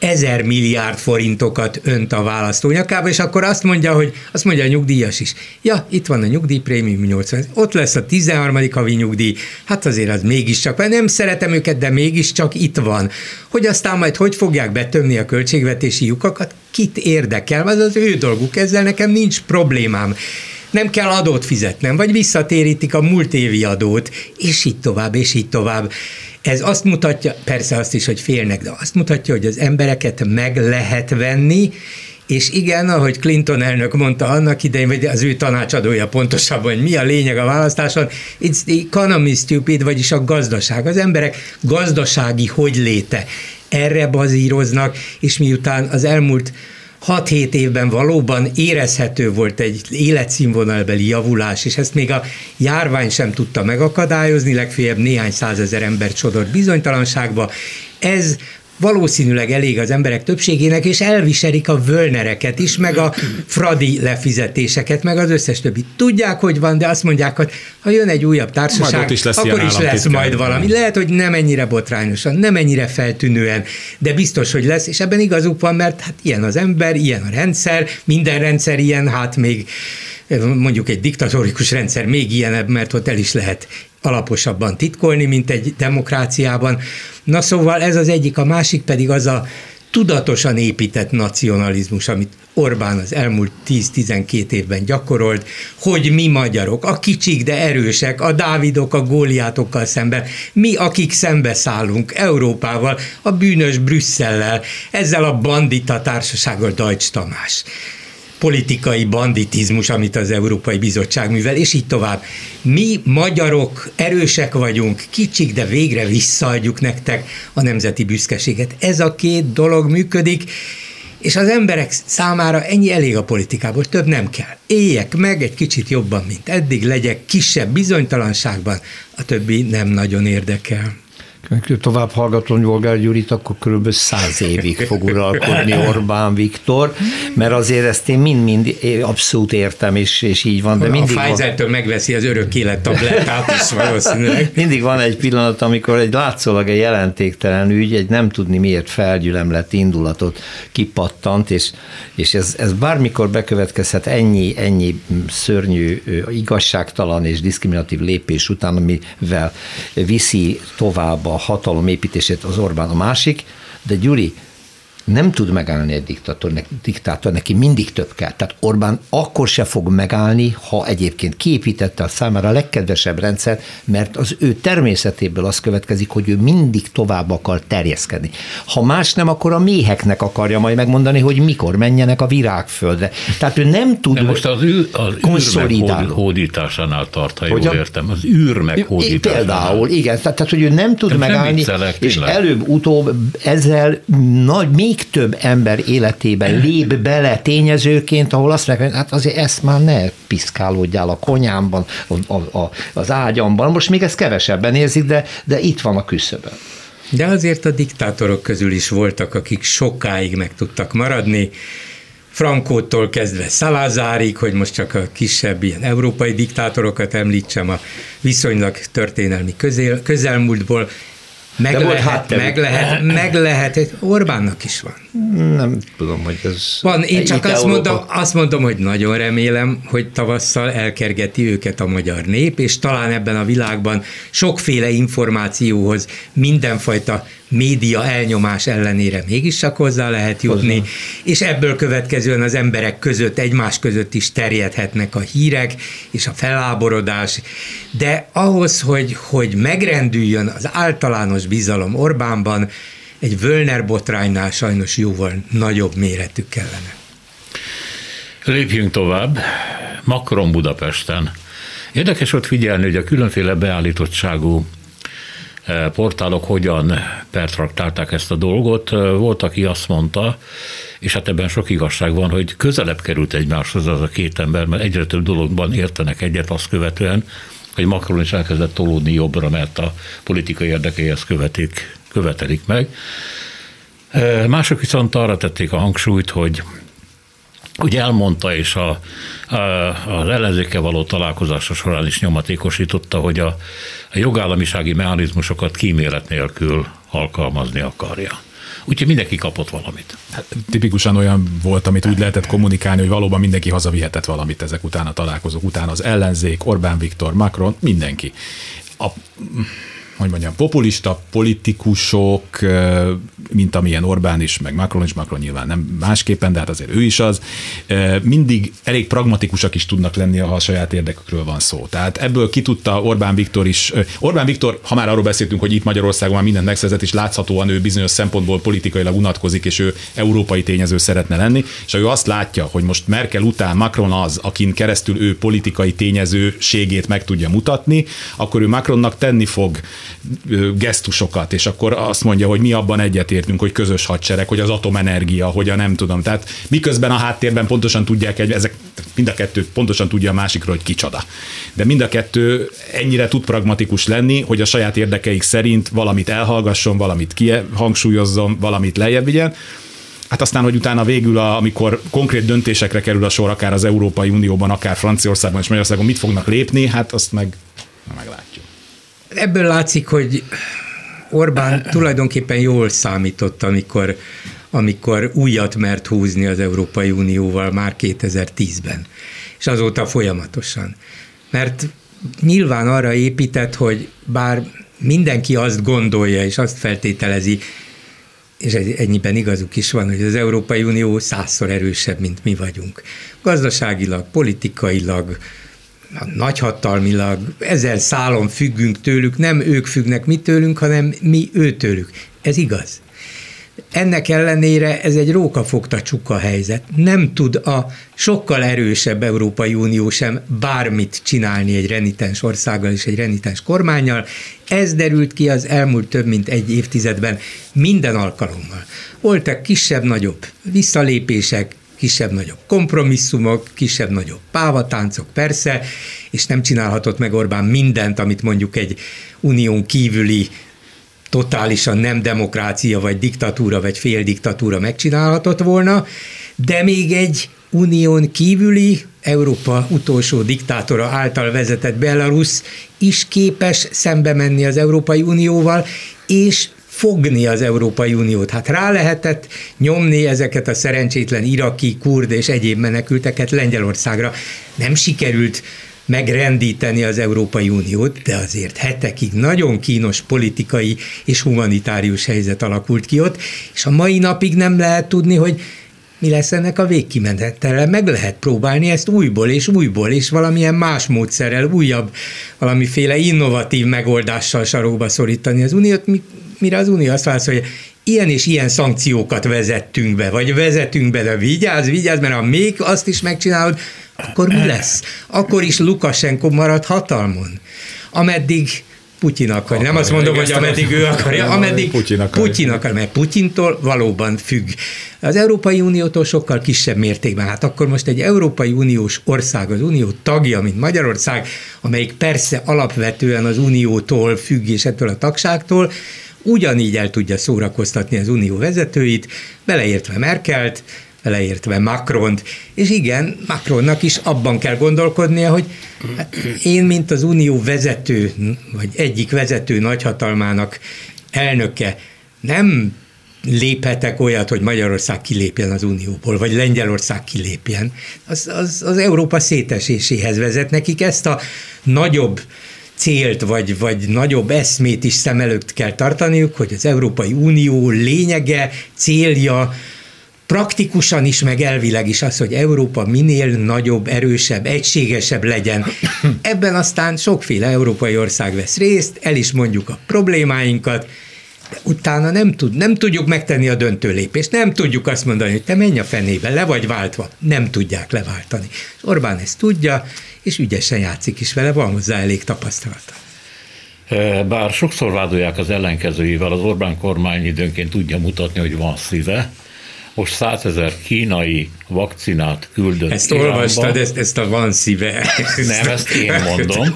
ezer milliárd forintokat önt a választó nyakába, és akkor azt mondja, hogy azt mondja a nyugdíjas is. Ja, itt van a nyugdíjprémium 80, ott lesz a 13. havi nyugdíj, hát azért az mégiscsak, mert nem szeretem őket, de mégiscsak itt van. Hogy aztán majd hogy fogják betömni a költségvetési lyukakat, kit érdekel, az az ő dolguk, ezzel nekem nincs problémám nem kell adót fizetnem, vagy visszatérítik a múlt évi adót, és így tovább, és így tovább. Ez azt mutatja, persze azt is, hogy félnek, de azt mutatja, hogy az embereket meg lehet venni, és igen, ahogy Clinton elnök mondta annak idején, vagy az ő tanácsadója pontosabban, hogy mi a lényeg a választáson, it's the economy stupid, vagyis a gazdaság. Az emberek gazdasági hogy léte erre bazíroznak, és miután az elmúlt 6-7 évben valóban érezhető volt egy életszínvonalbeli javulás, és ezt még a járvány sem tudta megakadályozni, legfeljebb néhány százezer embert sodort bizonytalanságba. Ez valószínűleg elég az emberek többségének, és elviselik a völnereket is, meg a fradi lefizetéseket, meg az összes többi. Tudják, hogy van, de azt mondják, hogy ha jön egy újabb társaság, is lesz akkor is lesz majd valami. Lehet, hogy nem ennyire botrányosan, nem ennyire feltűnően, de biztos, hogy lesz, és ebben igazuk van, mert hát ilyen az ember, ilyen a rendszer, minden rendszer ilyen, hát még mondjuk egy diktatórikus rendszer még ilyenebb, mert ott el is lehet alaposabban titkolni, mint egy demokráciában. Na szóval ez az egyik, a másik pedig az a tudatosan épített nacionalizmus, amit Orbán az elmúlt 10-12 évben gyakorolt, hogy mi magyarok, a kicsik, de erősek, a Dávidok, a góliátokkal szemben, mi, akik szembeszállunk Európával, a bűnös Brüsszellel, ezzel a bandita társasággal Deutsch Tamás politikai banditizmus, amit az Európai Bizottság művel, és így tovább. Mi magyarok erősek vagyunk, kicsik, de végre visszaadjuk nektek a nemzeti büszkeséget. Ez a két dolog működik, és az emberek számára ennyi elég a politikából, több nem kell. Éljek meg egy kicsit jobban, mint eddig, legyek kisebb bizonytalanságban, a többi nem nagyon érdekel tovább hallgatom Volgár Gyurit, akkor körülbelül száz évig fog uralkodni Orbán Viktor, mert azért ezt én mind-mind abszolút értem, és, és így van. De mindig a Pfizer-től van... megveszi az örök élet tablettát is valószínűleg. (laughs) Mindig van egy pillanat, amikor egy látszólag egy jelentéktelen ügy, egy nem tudni miért felgyülemlett indulatot kipattant, és, és ez, ez bármikor bekövetkezhet ennyi, ennyi szörnyű, igazságtalan és diszkriminatív lépés után, amivel viszi tovább a hatalom építését az Orbán a másik, de Gyuri, nem tud megállni egy diktátor, diktátor, neki mindig több kell. Tehát Orbán akkor se fog megállni, ha egyébként kiépítette a számára a legkedvesebb rendszer, mert az ő természetéből az következik, hogy ő mindig tovább akar terjeszkedni. Ha más nem, akkor a méheknek akarja majd megmondani, hogy mikor menjenek a virágföldre. Tehát ő nem tud De most az, űr, az űr hódításánál tart, ha jól értem. Az űr meghódításánál. Például, igen. Tehát, tehát, hogy ő nem tud De megállni, és előbb-utóbb ezzel nagy, még még több ember életében lép bele tényezőként, ahol azt mondják, hát azért ezt már ne piszkálódjál a konyámban, a, a, az ágyamban. Most még ezt kevesebben érzik, de, de itt van a küszöbön. De azért a diktátorok közül is voltak, akik sokáig meg tudtak maradni, Frankótól kezdve Szalazárig, hogy most csak a kisebb ilyen európai diktátorokat említsem a viszonylag történelmi közel, közelmúltból, meg De lehet, meg lehet, meg lehet, Orbánnak is van. Nem tudom, hogy ez... Van, én csak azt mondom, azt mondom, hogy nagyon remélem, hogy tavasszal elkergeti őket a magyar nép, és talán ebben a világban sokféle információhoz mindenfajta média elnyomás ellenére mégis csak hozzá lehet jutni, Hozzá. és ebből következően az emberek között, egymás között is terjedhetnek a hírek és a feláborodás, de ahhoz, hogy, hogy megrendüljön az általános bizalom Orbánban, egy Völner botránynál sajnos jóval nagyobb méretű kellene. Lépjünk tovább. Macron Budapesten. Érdekes volt figyelni, hogy a különféle beállítottságú eh, portálok hogyan pertraktálták ezt a dolgot. Eh, volt, aki azt mondta, és hát ebben sok igazság van, hogy közelebb került egymáshoz az a két ember, mert egyre több dologban értenek egyet azt követően, hogy Macron is elkezdett tolódni jobbra, mert a politikai érdekeihez követik követelik meg. Mások viszont arra tették a hangsúlyt, hogy hogy elmondta, és a, a, az ellenzékkel való találkozása során is nyomatékosította, hogy a, a jogállamisági mechanizmusokat kímélet nélkül alkalmazni akarja. Úgyhogy mindenki kapott valamit. Hát, tipikusan olyan volt, amit úgy lehetett kommunikálni, hogy valóban mindenki hazavihetett valamit ezek után a találkozók után. Az ellenzék, Orbán Viktor, Macron, mindenki. A, hogy mondjam, populista politikusok, mint amilyen Orbán is, meg Macron is, Macron nyilván nem másképpen, de hát azért ő is az, mindig elég pragmatikusak is tudnak lenni, ha a saját érdekükről van szó. Tehát ebből ki tudta Orbán Viktor is. Orbán Viktor, ha már arról beszéltünk, hogy itt Magyarországon már mindent megszerzett, és láthatóan ő bizonyos szempontból politikailag unatkozik, és ő európai tényező szeretne lenni, és ő azt látja, hogy most Merkel után Macron az, akin keresztül ő politikai tényezőségét meg tudja mutatni, akkor ő Macronnak tenni fog gesztusokat, és akkor azt mondja, hogy mi abban egyetértünk, hogy közös hadsereg, hogy az atomenergia, hogy a nem tudom. Tehát miközben a háttérben pontosan tudják, egy, ezek mind a kettő pontosan tudja a másikról, hogy kicsoda. De mind a kettő ennyire tud pragmatikus lenni, hogy a saját érdekeik szerint valamit elhallgasson, valamit kihangsúlyozzon, valamit lejjebb vigyen, Hát aztán, hogy utána végül, a, amikor konkrét döntésekre kerül a sor, akár az Európai Unióban, akár Franciaországban és Magyarországon mit fognak lépni, hát azt meg meglátjuk. Ebből látszik, hogy Orbán tulajdonképpen jól számított, amikor, amikor újat mert húzni az Európai Unióval már 2010-ben, és azóta folyamatosan. Mert nyilván arra épített, hogy bár mindenki azt gondolja és azt feltételezi, és ennyiben igazuk is van, hogy az Európai Unió százszor erősebb, mint mi vagyunk. Gazdaságilag, politikailag, nagyhatalmilag, ezer szálon függünk tőlük, nem ők függnek mi tőlünk, hanem mi őtőlük. Ez igaz. Ennek ellenére ez egy rókafogta csuka helyzet. Nem tud a sokkal erősebb Európai Unió sem bármit csinálni egy renitens országgal és egy renitens kormányjal. Ez derült ki az elmúlt több mint egy évtizedben minden alkalommal. Voltak kisebb-nagyobb visszalépések, kisebb-nagyobb kompromisszumok, kisebb-nagyobb pávatáncok, persze, és nem csinálhatott meg Orbán mindent, amit mondjuk egy unión kívüli totálisan nem demokrácia, vagy diktatúra, vagy féldiktatúra megcsinálhatott volna, de még egy unión kívüli, Európa utolsó diktátora által vezetett Belarus is képes szembe menni az Európai Unióval, és fogni az Európai Uniót. Hát rá lehetett nyomni ezeket a szerencsétlen iraki, kurd és egyéb menekülteket Lengyelországra. Nem sikerült megrendíteni az Európai Uniót, de azért hetekig nagyon kínos politikai és humanitárius helyzet alakult ki ott, és a mai napig nem lehet tudni, hogy mi lesz ennek a végkimenetele. Meg lehet próbálni ezt újból és újból, és valamilyen más módszerrel, újabb, valamiféle innovatív megoldással sarokba szorítani az uniót, mire az unió azt válaszol, hogy ilyen és ilyen szankciókat vezettünk be, vagy vezetünk be, de vigyázz, vigyázz, mert ha még azt is megcsinálod, akkor mi lesz? Akkor is Lukasenko marad hatalmon. Ameddig Putyin akar. Nem azt mondom, hogy ameddig ő akarja, ameddig Putyin akar. Putyin akar, mert Putyintól valóban függ. Az Európai Uniótól sokkal kisebb mértékben. Hát akkor most egy Európai Uniós ország, az Unió tagja, mint Magyarország, amelyik persze alapvetően az Uniótól függ, és ettől a tagságtól, ugyanígy el tudja szórakoztatni az unió vezetőit, beleértve Merkelt, beleértve Macront, és igen, Macronnak is abban kell gondolkodnia, hogy hát én, mint az unió vezető, vagy egyik vezető nagyhatalmának elnöke, nem léphetek olyat, hogy Magyarország kilépjen az Unióból, vagy Lengyelország kilépjen. Az, az, az Európa széteséséhez vezet nekik ezt a nagyobb célt, vagy, vagy nagyobb eszmét is szem előtt kell tartaniuk, hogy az Európai Unió lényege, célja, praktikusan is, meg elvileg is az, hogy Európa minél nagyobb, erősebb, egységesebb legyen. Ebben aztán sokféle európai ország vesz részt, el is mondjuk a problémáinkat, de utána nem, tud, nem tudjuk megtenni a döntő lépést, nem tudjuk azt mondani, hogy te menj a fenébe, le vagy váltva. Nem tudják leváltani. És Orbán ezt tudja, és ügyesen játszik is vele, van hozzá elég tapasztalata. Bár sokszor vádolják az ellenkezőivel, az Orbán kormány időnként tudja mutatni, hogy van szíve, most százezer kínai vakcinát küldött Ezt Iránba. olvastad, ezt, ezt a van szíve. Nem, ezt én mondom.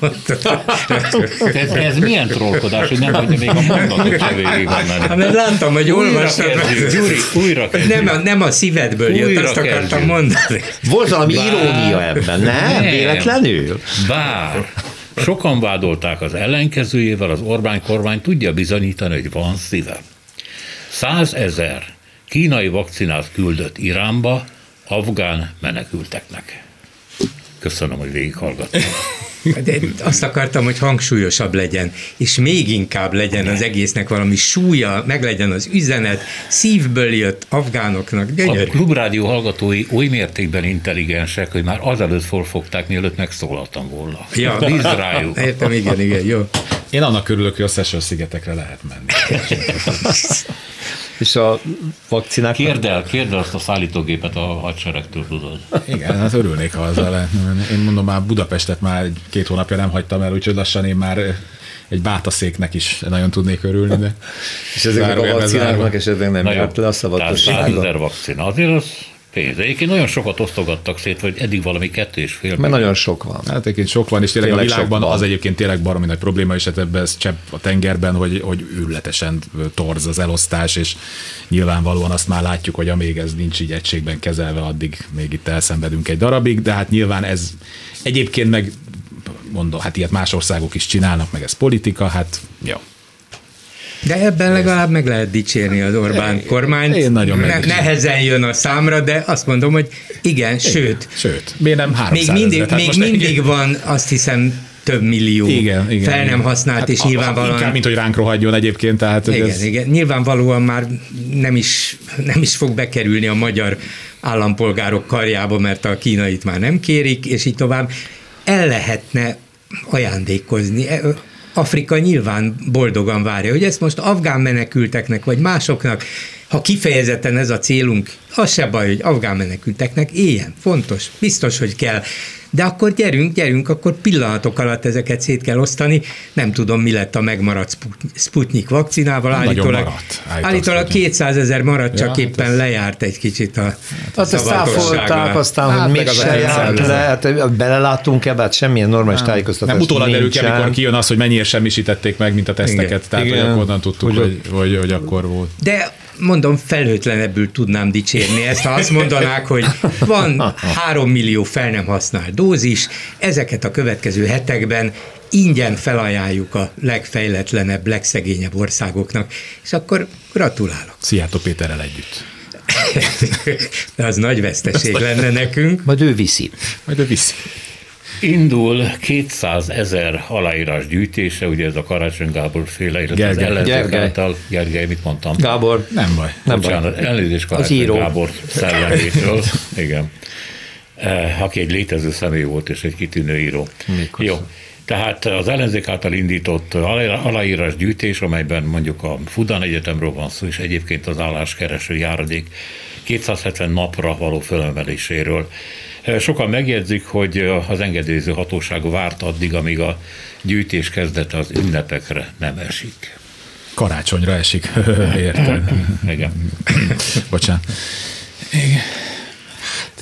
ez, ez milyen trollkodás, hogy nem hagyja még a mondatot se végig Hát mert láttam, hogy olvastad. Gyuri, újra kezdjük. Nem, a, nem a szívedből újra jött, azt kezdjük. akartam mondani. Volt valami Bár, irónia ebben, nem? nem? Véletlenül? Bár sokan vádolták az ellenkezőjével, az Orbán kormány tudja bizonyítani, hogy van szíve. Százezer kínai vakcinát küldött Iránba afgán menekülteknek. Köszönöm, hogy végighallgattam. (laughs) De azt akartam, hogy hangsúlyosabb legyen, és még inkább legyen az egésznek valami súlya, meg legyen az üzenet, szívből jött afgánoknak. Gyönyörű. A klubrádió hallgatói oly mértékben intelligensek, hogy már azelőtt felfogták, mielőtt megszólaltam volna. Ja, Bíz rájuk. (laughs) Értem, igen, igen, jó. Én annak örülök, hogy a Szesel szigetekre lehet menni. (laughs) És a vakcinák... Kérd el, kérd el azt a szállítógépet a hadseregtől, tudod. Igen, hát örülnék, ha azzal lehetne Én mondom, már Budapestet már két hónapja nem hagytam el, úgyhogy lassan én már egy bátaszéknek is nagyon tudnék örülni, de És ezeknek a vakcináknak esetleg nem Na jó, járt le a tehát szavatossága. 100 vakcina, azért az pénz. Egyébként nagyon sokat osztogattak szét, hogy eddig valami kettő és fél. Mert nagyon sok van. Hát egyébként sok van, és tényleg, Tényleg a világban az egyébként tényleg baromi nagy probléma, és hát ebben ez csepp a tengerben, hogy, hogy űrletesen torz az elosztás, és nyilvánvalóan azt már látjuk, hogy amíg ez nincs így egységben kezelve, addig még itt elszenvedünk egy darabig, de hát nyilván ez egyébként meg mondom, hát ilyet más országok is csinálnak, meg ez politika, hát jó. De ebben legalább meg lehet dicsérni az Orbán kormányt. én nagyon ne. Nehezen jön a számra, de azt mondom, hogy igen, sőt, Sőt, miért nem 300 még mindig? Tehát még mindig van azt hiszem több millió igen, igen, fel nem igen. használt, és a- nyilvánvalóan... Inkább, mint hogy ránk rohadjon egyébként, tehát Igen, ez, igen. Nyilvánvalóan már nem is, nem is fog bekerülni a magyar állampolgárok karjába, mert a kínait már nem kérik, és így tovább. El lehetne ajándékozni. Afrika nyilván boldogan várja, hogy ezt most afgán menekülteknek, vagy másoknak, ha kifejezetten ez a célunk, az se baj, hogy afgán menekülteknek éljen. Fontos, biztos, hogy kell. De akkor gyerünk, gyerünk, akkor pillanatok alatt ezeket szét kell osztani. Nem tudom, mi lett a megmaradt Sput- Sputnik vakcinával. Nagyon Állítólag, maradt, állítólag állítólag Sputnik. 200 ezer maradt, csak Ja, hát éppen lejárt egy kicsit a Azt ezt szavatossága. cáfolták aztán, Hát hogy még az a se járt le, hát beleláttunk ebbe, hát semmilyen normális tájékoztatás Nem utólag derül ki, amikor kijön az, hogy mennyire semmisítették meg, mint a teszteket. Igen. Tehát, Igen. hogy akkor onnan tudtuk, Hogy hogy, hogy, hogy, akkor volt. De mondom, felhőtlenebbül tudnám dicsérni ezt, ha azt mondanák, hogy van három millió fel nem használt dózis, ezeket a következő hetekben ingyen felajánljuk a legfejletlenebb, legszegényebb országoknak, és akkor gratulálok. Szijjártó Péterrel együtt. (laughs) De az nagy veszteség lenne nekünk. Majd ő viszi. Majd ő viszi. Indul 200 ezer aláírás gyűjtése, ugye ez a Karácsony Gábor féle, illetve az ellenzék Gergely. által, Gergely, mit mondtam? Gábor, Nem baj. nem baj. Bocsánat, elnézést Karácsony író. Gábor szellemétől. Igen. Eh, Aki egy létező személy volt, és egy kitűnő író. Mikor? Jó. Tehát az ellenzék által indított aláí- aláírás gyűjtés, amelyben mondjuk a Fudan Egyetemről van szó, és egyébként az álláskereső járadék 270 napra való fölemeléséről. Sokan megjegyzik, hogy az engedélyező hatóság várt addig, amíg a gyűjtés kezdete az ünnepekre nem esik. Karácsonyra esik. (laughs) Érted. Igen. Bocsánat.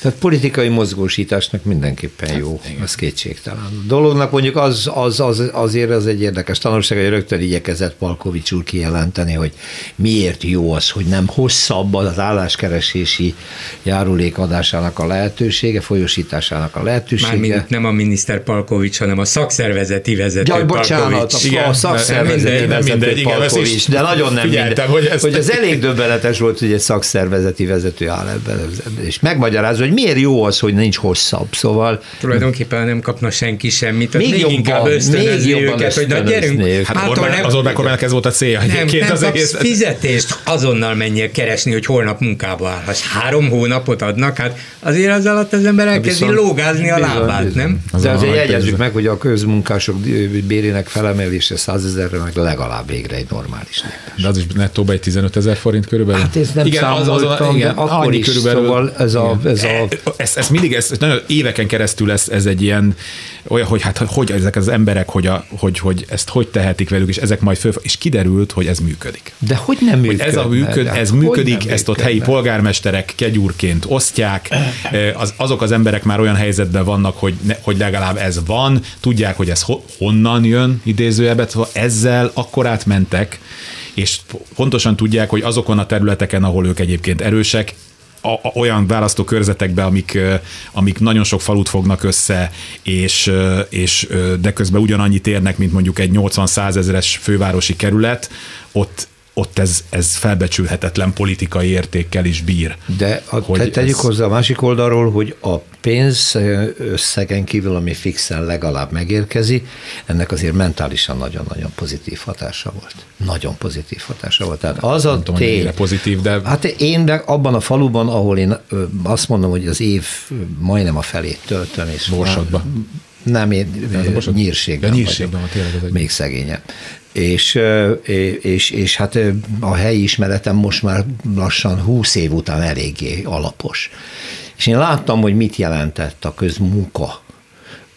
Tehát politikai mozgósításnak mindenképpen jó, ez kétségtelen. A dolognak mondjuk az, az, az, azért az egy érdekes tanulság, hogy rögtön igyekezett Palkovics úr kijelenteni, hogy miért jó az, hogy nem hosszabb az álláskeresési járulék adásának a lehetősége, folyosításának a lehetősége. Mármint nem a miniszter Palkovics, hanem a szakszervezeti vezető Ja, bocsánat, Palkovics. Igen, a szakszervezeti mindegy, vezető mindegy, igen, Palkovics, de nagyon nem mindegy. hogy ezt- hogy ez elég döbbenetes volt, hogy egy szakszervezeti vezető áll ebben, és megmagyarázza, hogy miért jó az, hogy nincs hosszabb. Szóval Tulajdonképpen nem kapna senki semmit, tehát Még még, jobban, inkább még ösztönözni jobban őket, hogy na gyerünk. Hát hától Orbán, nem, az Orbán kormánynak ez volt a célja nem, egyébként nem az kapsz egész. fizetést, azonnal menjél keresni, hogy holnap munkába állhass. Három hónapot adnak, hát azért az alatt az ember elkezdi Viszont- lógázni a lábát, bizony. nem? Az De azért jegyezzük meg, hogy a közmunkások bérének felemelése 100 ezerre meg legalább végre egy normális nép. De az is nettóba egy 15 ezer forint körülbelül. Hát ezt nem számoltam, de akkor annyi is, szóval ez a- Igen. ez a- Ez, ez mindig, ez, nagyon éveken keresztül ez, ez egy ilyen, olyan, hogy hát hogy ezek az emberek, hogy, a, hogy, hogy ezt hogy tehetik velük, és ezek majd föl, és kiderült, hogy ez működik. De hogy nem működne? ez a működ, ez hogy működik, ezt ott helyi polgármesterek kegyúrként osztják, (clears throat) az, azok az emberek már olyan helyzetben vannak, hogy, ne, hogy legalább ez van, tudják, hogy ez ho, honnan jön idézőjelben, szóval ezzel akkor átmentek, és pontosan tudják, hogy azokon a területeken, ahol ők egyébként erősek, a, a, olyan választókörzetekbe, amik, amik nagyon sok falut fognak össze, és, és de közben ugyanannyit érnek, mint mondjuk egy 80-100 ezeres fővárosi kerület, ott, ott ez, ez felbecsülhetetlen politikai értékkel is bír. De a, Hogy te, tegyük ez- hozzá a másik oldalról, hogy a pénz összegen kívül, ami fixen legalább megérkezik, ennek azért mentálisan nagyon-nagyon pozitív hatása volt. Nagyon pozitív hatása volt. Tehát az a Nem tudom, hogy tény, pozitív, de Hát én de abban a faluban, ahol én azt mondom, hogy az év majdnem a felét töltöm, és Borsodba. Nem, én a nyírségben vagyok. Nyírségben van, tényleg egy- Még szegényebb. És, és, és hát a helyi ismeretem most már lassan 20 év után eléggé alapos. És én láttam, hogy mit jelentett a közmunka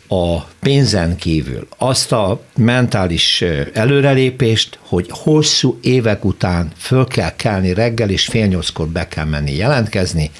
a pénzen kívül azt a mentális előrelépést, hogy hosszú évek után föl kell kelni reggel, és fél nyolckor be kell menni jelentkezni,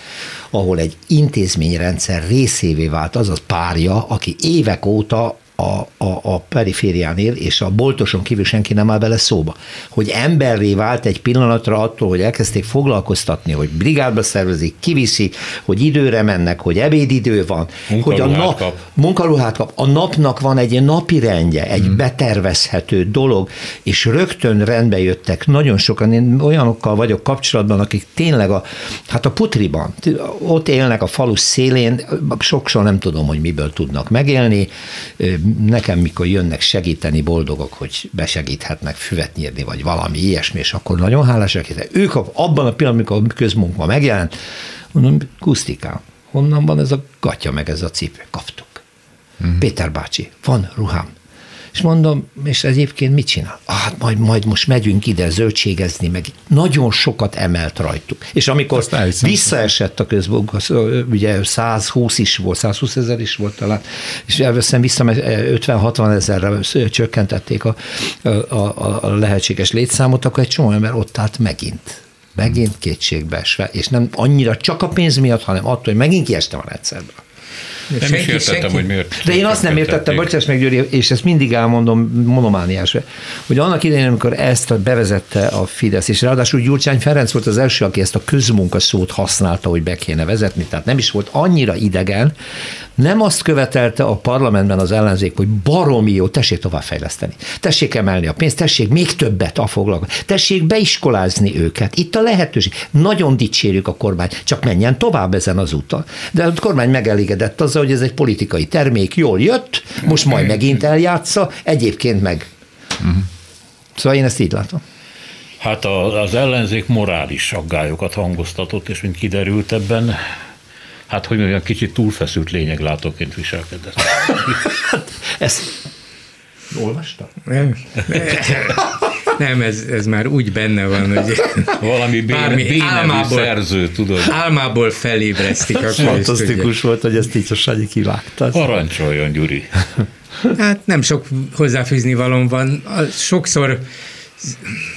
ahol egy intézményrendszer részévé vált az a párja, aki évek óta a, a, a periférián él, és a boltoson kívül senki nem áll bele szóba. Hogy emberré vált egy pillanatra attól, hogy elkezdték foglalkoztatni, hogy brigádba szervezik, kiviszi, hogy időre mennek, hogy ebédidő van, hogy a nap, kap. munkaruhát kap. A napnak van egy napi rendje, egy hmm. betervezhető dolog, és rögtön rendbe jöttek nagyon sokan, én olyanokkal vagyok kapcsolatban, akik tényleg a, hát a putriban, ott élnek a falu szélén, sokszor nem tudom, hogy miből tudnak megélni, nekem mikor jönnek segíteni, boldogok, hogy besegíthetnek füvet nyírni, vagy valami ilyesmi, és akkor nagyon hálásak. Ők abban a pillanatban, amikor a közmunka megjelent, mondom, kusztikám, honnan van ez a gatya, meg ez a cipő? Kaptuk. Mm. Péter bácsi, van ruhám. És mondom, és egyébként mit csinál? Ah, hát majd, majd most megyünk ide zöldségezni, meg nagyon sokat emelt rajtuk. És amikor visszaesett a közbog, ugye 120 is volt, 120 ezer is volt talán, és elveszem vissza, mert 50-60 ezerre csökkentették a, a, a, a lehetséges létszámot, akkor egy csomó ember ott állt megint megint kétségbeesve, és nem annyira csak a pénz miatt, hanem attól, hogy megint kiestem a rendszerből. Nem senki, is értettem, senki. hogy miért. De én azt nem értettem, bocsáss meg Gyuri, és ezt mindig elmondom monomániás, hogy annak idején, amikor ezt bevezette a Fidesz, és ráadásul Gyurcsány Ferenc volt az első, aki ezt a közmunka szót használta, hogy be kéne vezetni, tehát nem is volt annyira idegen, nem azt követelte a parlamentben az ellenzék, hogy baromi jó, tessék továbbfejleszteni. Tessék emelni a pénzt, tessék még többet a foglalkozni. Tessék beiskolázni őket. Itt a lehetőség. Nagyon dicsérjük a kormány, csak menjen tovább ezen az úton. De a kormány megelégedett azzal, hogy ez egy politikai termék, jól jött, most majd megint eljátsza, egyébként meg. Uh-huh. Szóval én ezt így látom. Hát az ellenzék morális aggályokat hangoztatott, és mint kiderült ebben, hát hogy mondjam, kicsit túlfeszült lényeglátóként viselkedett. (laughs) Ezt olvasta? Nem. (laughs) Nem, ez, ez már úgy benne van, hogy (laughs) valami bármi álmából, szerző, tudod. Álmából felébresztik. A Fantasztikus volt, hogy ezt így a Sanyi kivágta. Parancsoljon, Gyuri. Hát nem sok hozzáfűzni valom van. Sokszor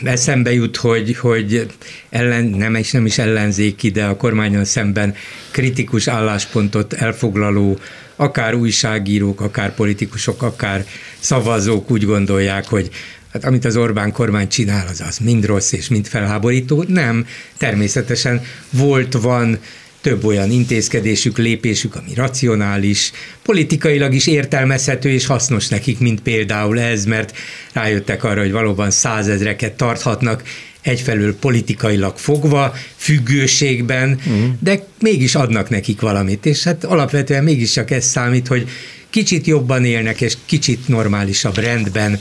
eszembe jut, hogy, hogy ellen, nem, és nem is ellenzéki, de a kormányon szemben kritikus álláspontot elfoglaló akár újságírók, akár politikusok, akár szavazók úgy gondolják, hogy hát amit az Orbán kormány csinál, az az mind rossz és mind felháborító. Nem, természetesen volt, van több olyan intézkedésük, lépésük, ami racionális, politikailag is értelmezhető és hasznos nekik, mint például ez, mert rájöttek arra, hogy valóban százezreket tarthatnak egyfelől politikailag fogva, függőségben, uh-huh. de mégis adnak nekik valamit, és hát alapvetően mégiscsak ez számít, hogy kicsit jobban élnek, és kicsit normálisabb rendben,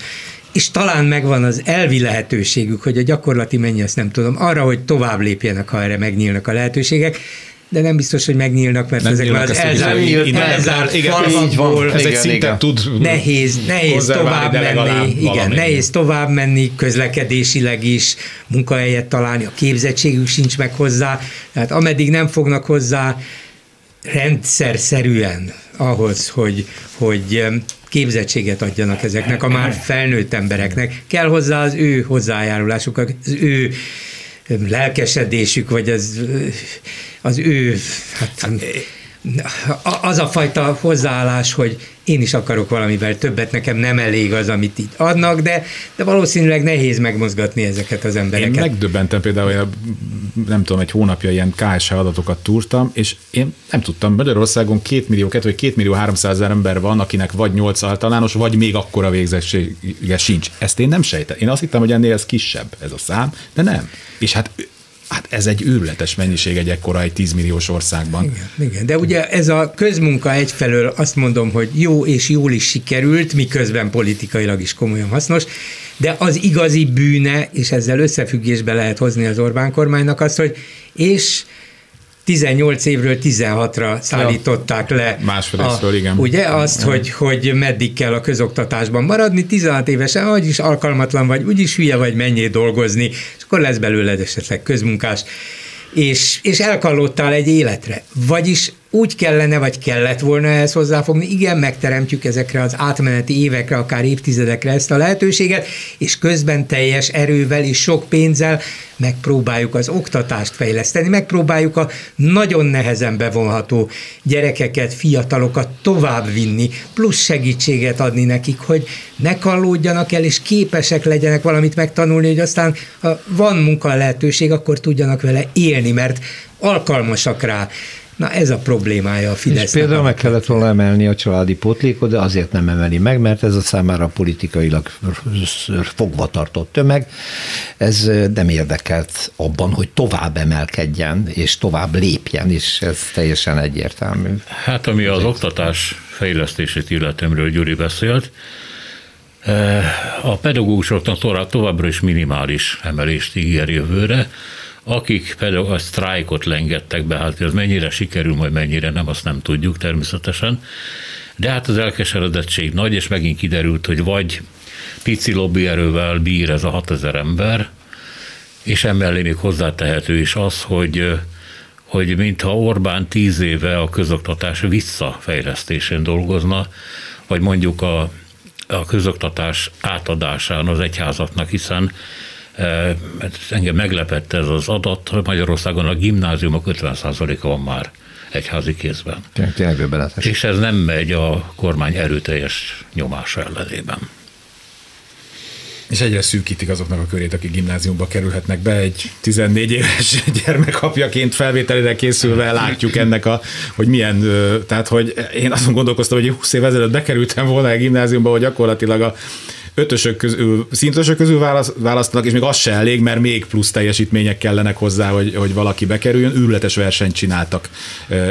és talán megvan az elvi lehetőségük, hogy a gyakorlati mennyi, ezt nem tudom, arra, hogy tovább lépjenek, ha erre megnyílnak a lehetőségek, de nem biztos, hogy megnyílnak, mert nem ezek már az elzárt, elzárt falvakból ez egy szinten tud nehéz, nehéz tovább menni, igen, nehéz tovább menni közlekedésileg is, munkahelyet találni, a képzettségük sincs meg hozzá, tehát ameddig nem fognak hozzá rendszer szerűen ahhoz, hogy, hogy képzettséget adjanak ezeknek a már felnőtt embereknek. Kell hozzá az ő hozzájárulásuk, az ő lelkesedésük, vagy az, az ő, hát, az a fajta hozzáállás, hogy én is akarok valamivel többet, nekem nem elég az, amit itt adnak, de, de valószínűleg nehéz megmozgatni ezeket az embereket. Én megdöbbentem például, hogy nem tudom, egy hónapja ilyen KSH adatokat túrtam, és én nem tudtam, Magyarországon 2 millió, 2 vagy 2 millió 300 ezer ember van, akinek vagy 8 általános, vagy még akkora végzettsége sincs. Ezt én nem sejtem. Én azt hittem, hogy ennél ez kisebb ez a szám, de nem. És hát Hát ez egy őrületes mennyiség egy ekkora, egy 10 milliós országban. Igen, igen, de ugye ez a közmunka egyfelől azt mondom, hogy jó és jól is sikerült, miközben politikailag is komolyan hasznos, de az igazi bűne, és ezzel összefüggésbe lehet hozni az Orbán kormánynak azt, hogy és 18 évről 16-ra szállították le. Másfelészről, igen. Ugye azt, igen. hogy, hogy meddig kell a közoktatásban maradni, 16 évesen, hogy is alkalmatlan vagy, úgyis hülye vagy, menjél dolgozni, és akkor lesz belőled esetleg közmunkás és, és elkallódtál egy életre. Vagyis úgy kellene, vagy kellett volna ehhez hozzáfogni, igen, megteremtjük ezekre az átmeneti évekre, akár évtizedekre ezt a lehetőséget, és közben teljes erővel és sok pénzzel megpróbáljuk az oktatást fejleszteni, megpróbáljuk a nagyon nehezen bevonható gyerekeket, fiatalokat továbbvinni, plusz segítséget adni nekik, hogy ne kallódjanak el, és képesek legyenek valamit megtanulni, hogy aztán ha van munka lehetőség, akkor tudjanak vele élni, mert alkalmasak rá. Na ez a problémája a Fidesz. És például meg kellett volna emelni a családi potlékot, de azért nem emeli meg, mert ez a számára politikailag fogva tartott tömeg. Ez nem érdekelt abban, hogy tovább emelkedjen, és tovább lépjen, és ez teljesen egyértelmű. Hát ami az oktatás fejlesztését illetemről Gyuri beszélt, eh, a pedagógusoknak továbbra is minimális emelést ígér jövőre, akik például a sztrájkot lengettek be, hát ez mennyire sikerül, majd mennyire nem, azt nem tudjuk természetesen. De hát az elkeseredettség nagy, és megint kiderült, hogy vagy pici lobbyerővel bír ez a 6000 ember, és emellé még hozzátehető is az, hogy hogy mintha Orbán tíz éve a közoktatás visszafejlesztésén dolgozna, vagy mondjuk a, a közoktatás átadásán az egyházatnak, hiszen engem meglepett ez az adat, Magyarországon a gimnáziumok 50%-a van már egyházi kézben. Tényleg És ez nem megy a kormány erőteljes nyomása ellenében. És egyre szűkítik azoknak a körét, akik gimnáziumba kerülhetnek be. Egy 14 éves (laughs) gyermekapjaként felvételére készülve látjuk ennek a, hogy milyen, tehát hogy én azon gondolkoztam, hogy 20 év ezelőtt bekerültem volna egy gimnáziumba, hogy gyakorlatilag a ötösök közül, szintösök közül választanak, és még az se elég, mert még plusz teljesítmények kellenek hozzá, hogy, hogy valaki bekerüljön. Őrületes versenyt csináltak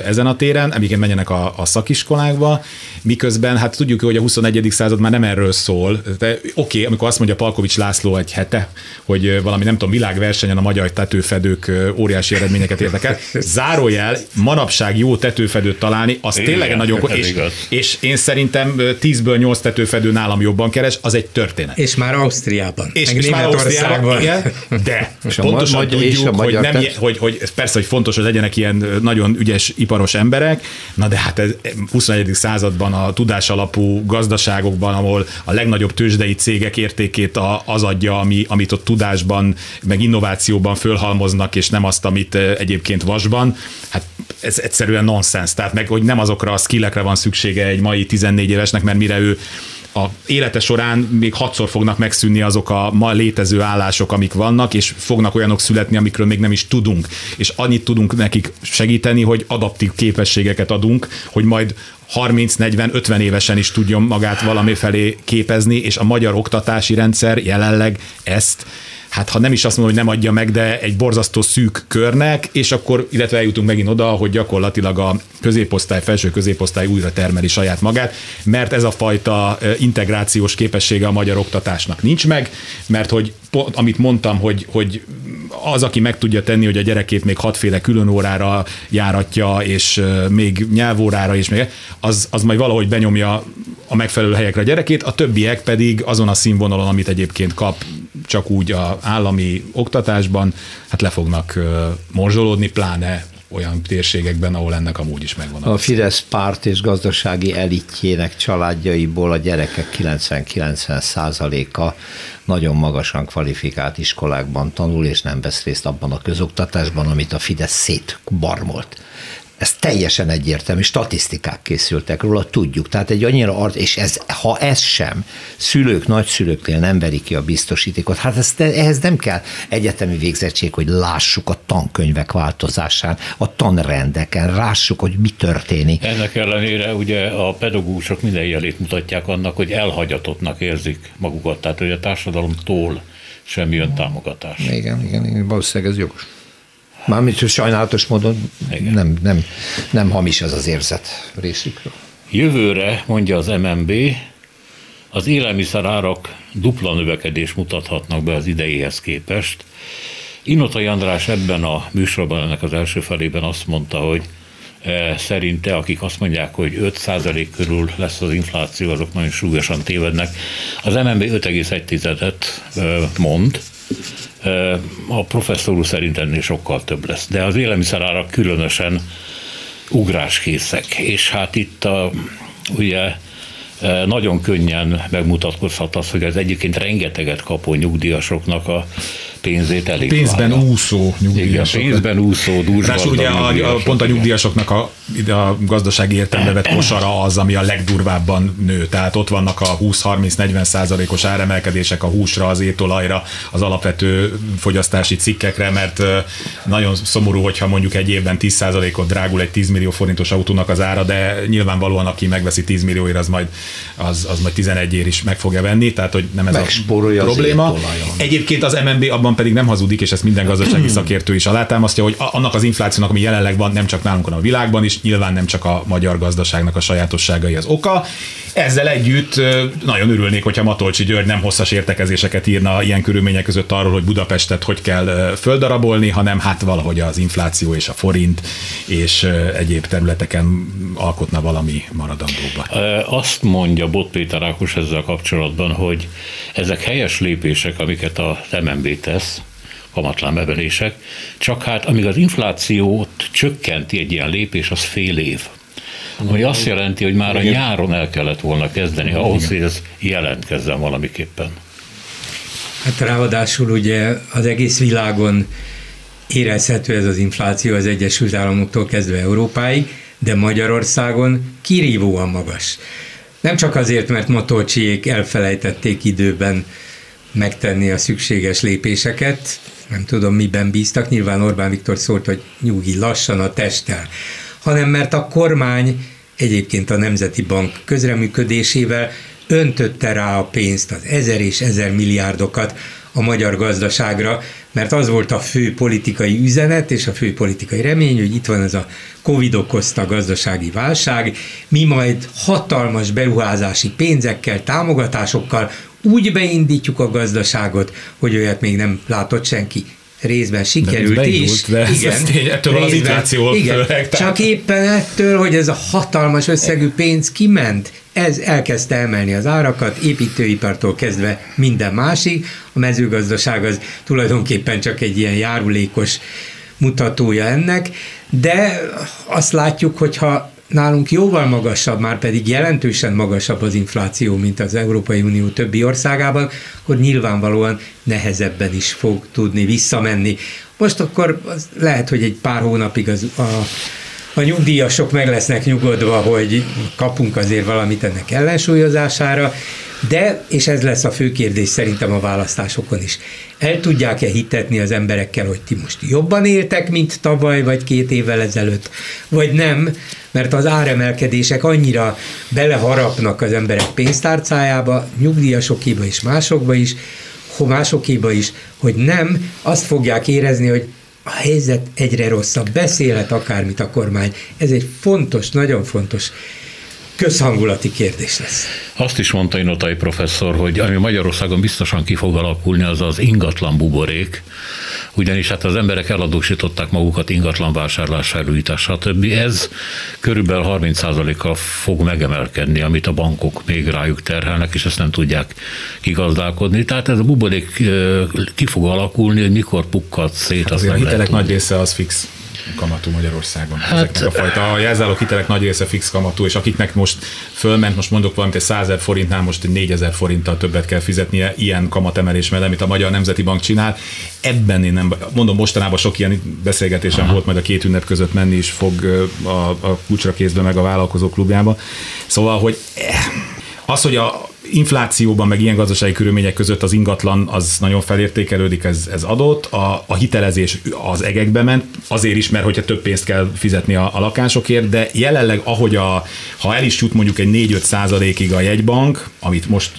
ezen a téren, emigen menjenek a, a szakiskolákba, miközben hát tudjuk, hogy a 21. század már nem erről szól. De oké, okay, amikor azt mondja Palkovics László egy hete, hogy valami nem tudom, világversenyen a magyar tetőfedők óriási eredményeket értek el. Zárójel, manapság jó tetőfedőt találni, az Igen, tényleg nagyon és, és én szerintem 10-ből 8 tetőfedő nálam jobban keres, az egy történet. És már Ausztriában. És, és már Ausztriában, igen, de és pontosan a tudjuk, és a hogy, nem, hogy, hogy, persze, hogy fontos, hogy legyenek ilyen nagyon ügyes iparos emberek, na de hát ez 21. században a tudás alapú gazdaságokban, ahol a legnagyobb tőzsdei cégek értékét az adja, ami, amit ott tudásban, meg innovációban fölhalmoznak, és nem azt, amit egyébként vasban, hát ez egyszerűen nonsens. Tehát meg, hogy nem azokra a skillekre van szüksége egy mai 14 évesnek, mert mire ő a élete során még hatszor fognak megszűnni azok a ma létező állások, amik vannak, és fognak olyanok születni, amikről még nem is tudunk. És annyit tudunk nekik segíteni, hogy adaptív képességeket adunk, hogy majd 30-40-50 évesen is tudjon magát valami felé képezni, és a magyar oktatási rendszer jelenleg ezt hát ha nem is azt mondom, hogy nem adja meg, de egy borzasztó szűk körnek, és akkor, illetve eljutunk megint oda, hogy gyakorlatilag a középosztály, felső középosztály újra termeli saját magát, mert ez a fajta integrációs képessége a magyar oktatásnak nincs meg, mert hogy amit mondtam, hogy, hogy az, aki meg tudja tenni, hogy a gyerekét még hatféle külön órára járatja, és még nyelvórára is, még, az, az majd valahogy benyomja a megfelelő helyekre a gyerekét, a többiek pedig azon a színvonalon, amit egyébként kap csak úgy a állami oktatásban, hát le fognak morzsolódni, pláne olyan térségekben, ahol ennek amúgy is megvan. A Fidesz párt és gazdasági elitjének családjaiból a gyerekek 90-90 százaléka nagyon magasan kvalifikált iskolákban tanul, és nem vesz részt abban a közoktatásban, amit a Fidesz szétbarmolt. Ez teljesen egyértelmű, statisztikák készültek róla, tudjuk. Tehát egy annyira art, és ez, ha ez sem, szülők, nagyszülőknél nem verik ki a biztosítékot, hát ezt, ehhez nem kell egyetemi végzettség, hogy lássuk a tankönyvek változásán, a tanrendeken, lássuk, hogy mi történik. Ennek ellenére ugye a pedagógusok minden jelét mutatják annak, hogy elhagyatottnak érzik magukat, tehát hogy a társadalomtól sem jön támogatás. Igen, igen, igen valószínűleg ez jogos. Mármint, hogy sajnálatos módon nem, nem, nem hamis ez az érzet részükről. Jövőre, mondja az MNB, az élelmiszerárak dupla növekedés mutathatnak be az idejéhez képest. Inota András ebben a műsorban, ennek az első felében azt mondta, hogy e, szerinte, akik azt mondják, hogy 5% körül lesz az infláció, azok nagyon súlyosan tévednek. Az MNB 5,1-et e, mond, a professzor úr szerint ennél sokkal több lesz. De az élelmiszerárak különösen ugráskészek. És hát itt a, ugye nagyon könnyen megmutatkozhat az, hogy az egyébként rengeteget kapó nyugdíjasoknak a pénzét elég Pénzben válna. úszó nyugdíjasok. Igen, pénzben úszó, Ráadásul ugye a, a, pont a nyugdíjasoknak a, a gazdasági értelembe vett kosara az, ami a legdurvábban nő. Tehát ott vannak a 20-30-40 százalékos áremelkedések a húsra, az étolajra, az alapvető fogyasztási cikkekre, mert nagyon szomorú, hogyha mondjuk egy évben 10 százalékot drágul egy 10 millió forintos autónak az ára, de nyilvánvalóan aki megveszi 10 millióért, az majd, az, az majd 11 ér is meg fogja venni, tehát hogy nem ez a probléma. Egyébként az MNB abban pedig nem hazudik, és ezt minden gazdasági szakértő is alátámasztja, hogy annak az inflációnak, ami jelenleg van, nem csak nálunk, hanem a világban is, nyilván nem csak a magyar gazdaságnak a sajátosságai az oka. Ezzel együtt nagyon örülnék, hogyha Matolcsi György nem hosszas értekezéseket írna ilyen körülmények között arról, hogy Budapestet hogy kell földarabolni, hanem hát valahogy az infláció és a forint és egyéb területeken alkotna valami maradandóba. Azt mondja Bot Péter Ákos ezzel kapcsolatban, hogy ezek helyes lépések, amiket a MNB tesz, kamatlan emelések, csak hát amíg az inflációt csökkenti egy ilyen lépés, az fél év. Ami azt jelenti, hogy már a nyáron el kellett volna kezdeni, ahhoz, hogy ez jelentkezzen valamiképpen. Hát ráadásul ugye az egész világon érezhető ez az infláció az Egyesült Államoktól kezdve Európáig, de Magyarországon kirívóan magas. Nem csak azért, mert Matolcsiék elfelejtették időben megtenni a szükséges lépéseket, nem tudom miben bíztak, nyilván Orbán Viktor szólt, hogy nyugi, lassan a testtel, hanem mert a kormány egyébként a Nemzeti Bank közreműködésével öntötte rá a pénzt, az ezer és ezer milliárdokat a magyar gazdaságra, mert az volt a fő politikai üzenet és a fő politikai remény, hogy itt van ez a Covid okozta gazdasági válság, mi majd hatalmas beruházási pénzekkel, támogatásokkal úgy beindítjuk a gazdaságot, hogy olyat még nem látott senki. Részben sikerült de beindult, is. De igen, ez tény, ettől részben, az infláció igen, főleg, Csak éppen ettől, hogy ez a hatalmas összegű pénz kiment, ez elkezdte emelni az árakat, építőipartól kezdve minden másig. A mezőgazdaság az tulajdonképpen csak egy ilyen járulékos mutatója ennek, de azt látjuk, hogyha nálunk jóval magasabb, már pedig jelentősen magasabb az infláció, mint az Európai Unió többi országában, akkor nyilvánvalóan nehezebben is fog tudni visszamenni. Most akkor az lehet, hogy egy pár hónapig az a, a nyugdíjasok meg lesznek nyugodva, hogy kapunk azért valamit ennek ellensúlyozására, de, és ez lesz a fő kérdés szerintem a választásokon is, el tudják-e hitetni az emberekkel, hogy ti most jobban éltek, mint tavaly vagy két évvel ezelőtt, vagy nem, mert az áremelkedések annyira beleharapnak az emberek pénztárcájába, nyugdíjasokéba és másokba is, másokéba is, hogy nem, azt fogják érezni, hogy a helyzet egyre rosszabb, beszélhet akármit a kormány. Ez egy fontos, nagyon fontos közhangulati kérdés lesz. Azt is mondta Inotai professzor, hogy ami Magyarországon biztosan ki fog alakulni, az az ingatlan buborék, ugyanis hát az emberek eladósították magukat ingatlan vásárlás, felújítás, stb. Ez körülbelül 30%-kal fog megemelkedni, amit a bankok még rájuk terhelnek, és ezt nem tudják kigazdálkodni. Tehát ez a buborék ki fog alakulni, hogy mikor pukkad szét. Hát az a hitelek nagy része az fix kamatú Magyarországon. Hát, Ezeknek a fajta a jelzálók hitelek nagy része fix kamatú, és akiknek most fölment, most mondok valamit, egy 100 forintnál most egy 4000 forinttal többet kell fizetnie ilyen kamatemelés mellett, amit a Magyar Nemzeti Bank csinál. Ebben én nem, mondom, mostanában sok ilyen beszélgetésem Aha. volt, majd a két ünnep között menni is fog a, a kulcsra kézbe meg a vállalkozó klubjába. Szóval, hogy eh, az, hogy a, inflációban, meg ilyen gazdasági körülmények között az ingatlan az nagyon felértékelődik, ez, ez adott. A, a hitelezés az egekbe ment, azért is, mert hogyha több pénzt kell fizetni a, a lakásokért, de jelenleg, ahogy a, ha el is jut mondjuk egy 4-5 százalékig a jegybank, amit most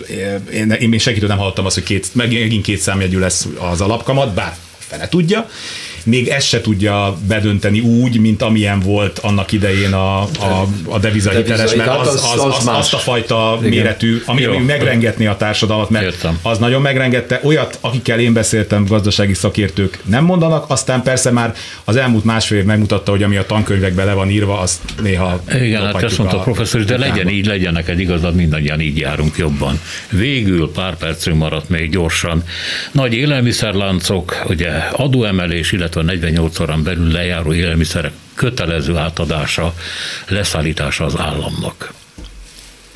én, én még senkitől nem hallottam azt, hogy két, megint két számjegyű lesz az alapkamat, bár fele tudja, még ezt se tudja bedönteni úgy, mint amilyen volt annak idején a, a, a devizahiteles, mert az, az, az, az, azt a fajta Igen. méretű, ami, ami megrengetni a társadalmat, mert Értem. az nagyon megrengette. Olyat, akikkel én beszéltem, gazdasági szakértők nem mondanak, aztán persze már az elmúlt másfél év megmutatta, hogy ami a tankönyvekben le van írva, az néha Igen, hát ezt mondta a, a professzor, de legyen így, legyen neked igazad, mindannyian így járunk jobban. Végül pár percünk maradt még gyorsan. Nagy élelmiszerláncok, ugye adóemelés, illetve illetve 48 órán belül lejáró élelmiszerek kötelező átadása, leszállítása az államnak.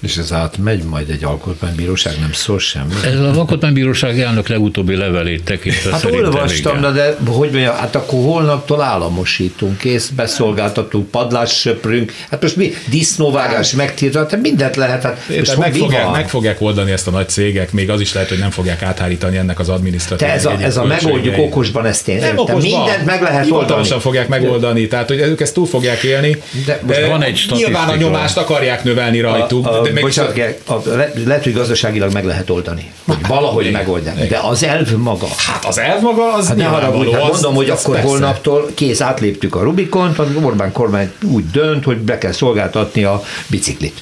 És ez átmegy majd egy alkotmánybíróság, nem szól semmi? Ez az alkotmánybíróság elnök legutóbbi levelét tekintve Hát olvastam, de, de hogy mondjam, hát akkor holnaptól államosítunk, kész, beszolgáltatunk, padlás söprünk, hát most mi, disznóvágás megtiltva, hát mindent lehet, hát most meg, fogják, meg fogják oldani ezt a nagy cégek, még az is lehet, hogy nem fogják áthárítani ennek az adminisztratív. Ez a, ez a megoldjuk okosban, ezt én nem okosban. mindent meg lehet oldani. fogják megoldani, tehát hogy ők ezt túl fogják élni. De most van egy Nyilván a nyomást akarják növelni rajtuk. A, a, meg Bocsánat, a, le, lehet, hogy gazdaságilag meg lehet oldani. Hogy hát, valahogy igen, megoldják. Igen. De az elv maga. Hát az elv maga az hát ne haragudj, hát mondom, hogy akkor persze. holnaptól kész átléptük a Rubikont, az Orbán kormány úgy dönt, hogy be kell szolgáltatni a biciklit.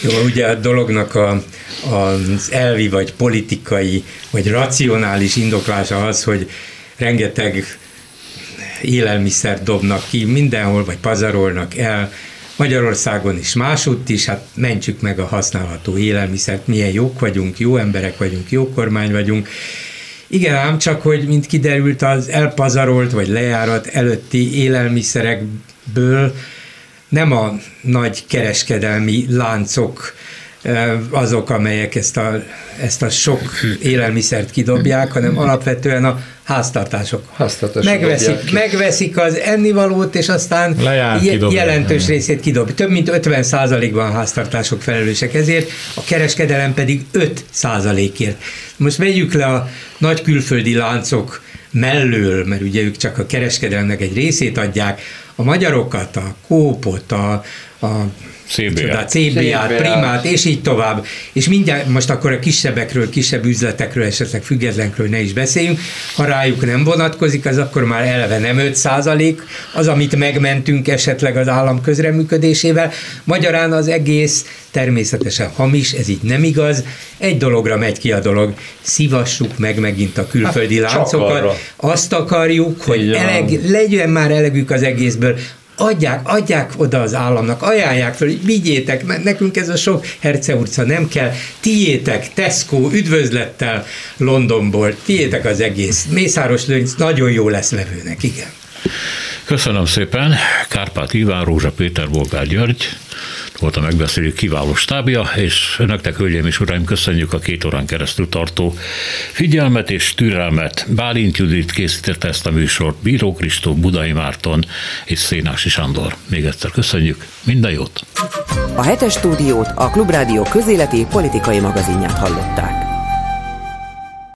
Jó, ugye a dolognak a, az elvi, vagy politikai, vagy racionális indoklása az, hogy rengeteg élelmiszer dobnak ki mindenhol, vagy pazarolnak el, Magyarországon is másutt is, hát mentsük meg a használható élelmiszert, milyen jók vagyunk, jó emberek vagyunk, jó kormány vagyunk. Igen, ám csak, hogy mint kiderült, az elpazarolt vagy lejárat előtti élelmiszerekből nem a nagy kereskedelmi láncok azok, amelyek ezt a, ezt a sok élelmiszert kidobják, hanem alapvetően a háztartások. háztartások megveszik, megveszik az ennivalót, és aztán Lejár, jelentős részét kidobják. Több mint 50 százalékban a háztartások felelősek ezért, a kereskedelem pedig 5 százalékért. Most vegyük le a nagy külföldi láncok mellől, mert ugye ők csak a kereskedelemnek egy részét adják, a magyarokat, a kópot, a, a CBA. CBA, Primát, és így tovább. És mindjárt most akkor a kisebbekről, kisebb üzletekről, esetleg függetlenkről ne is beszéljünk. Ha rájuk nem vonatkozik, az akkor már eleve nem 5 százalék, az, amit megmentünk esetleg az állam közreműködésével. Magyarán az egész természetesen hamis, ez így nem igaz. Egy dologra megy ki a dolog, szivassuk meg megint a külföldi hát, láncokat. Azt akarjuk, hogy eleg, legyen már elegük az egészből, adják, adják oda az államnak, ajánlják fel, hogy vigyétek, mert nekünk ez a sok Herce utca nem kell, tiétek, Tesco, üdvözlettel Londonból, tiétek az egész. Mészáros Lőnc nagyon jó lesz vevőnek, igen. Köszönöm szépen. Kárpát Iván, Rózsa Péter, Bolgár György volt a megbeszélő kiváló stábja, és önöknek, hölgyeim és uraim, köszönjük a két órán keresztül tartó figyelmet és türelmet. Bálint Judit készítette ezt a műsort, Bíró Kristó, Budai Márton és Szénási Sándor. Még egyszer köszönjük, minden jót! A hetes stúdiót a Klubrádió közéleti politikai magazinját hallották.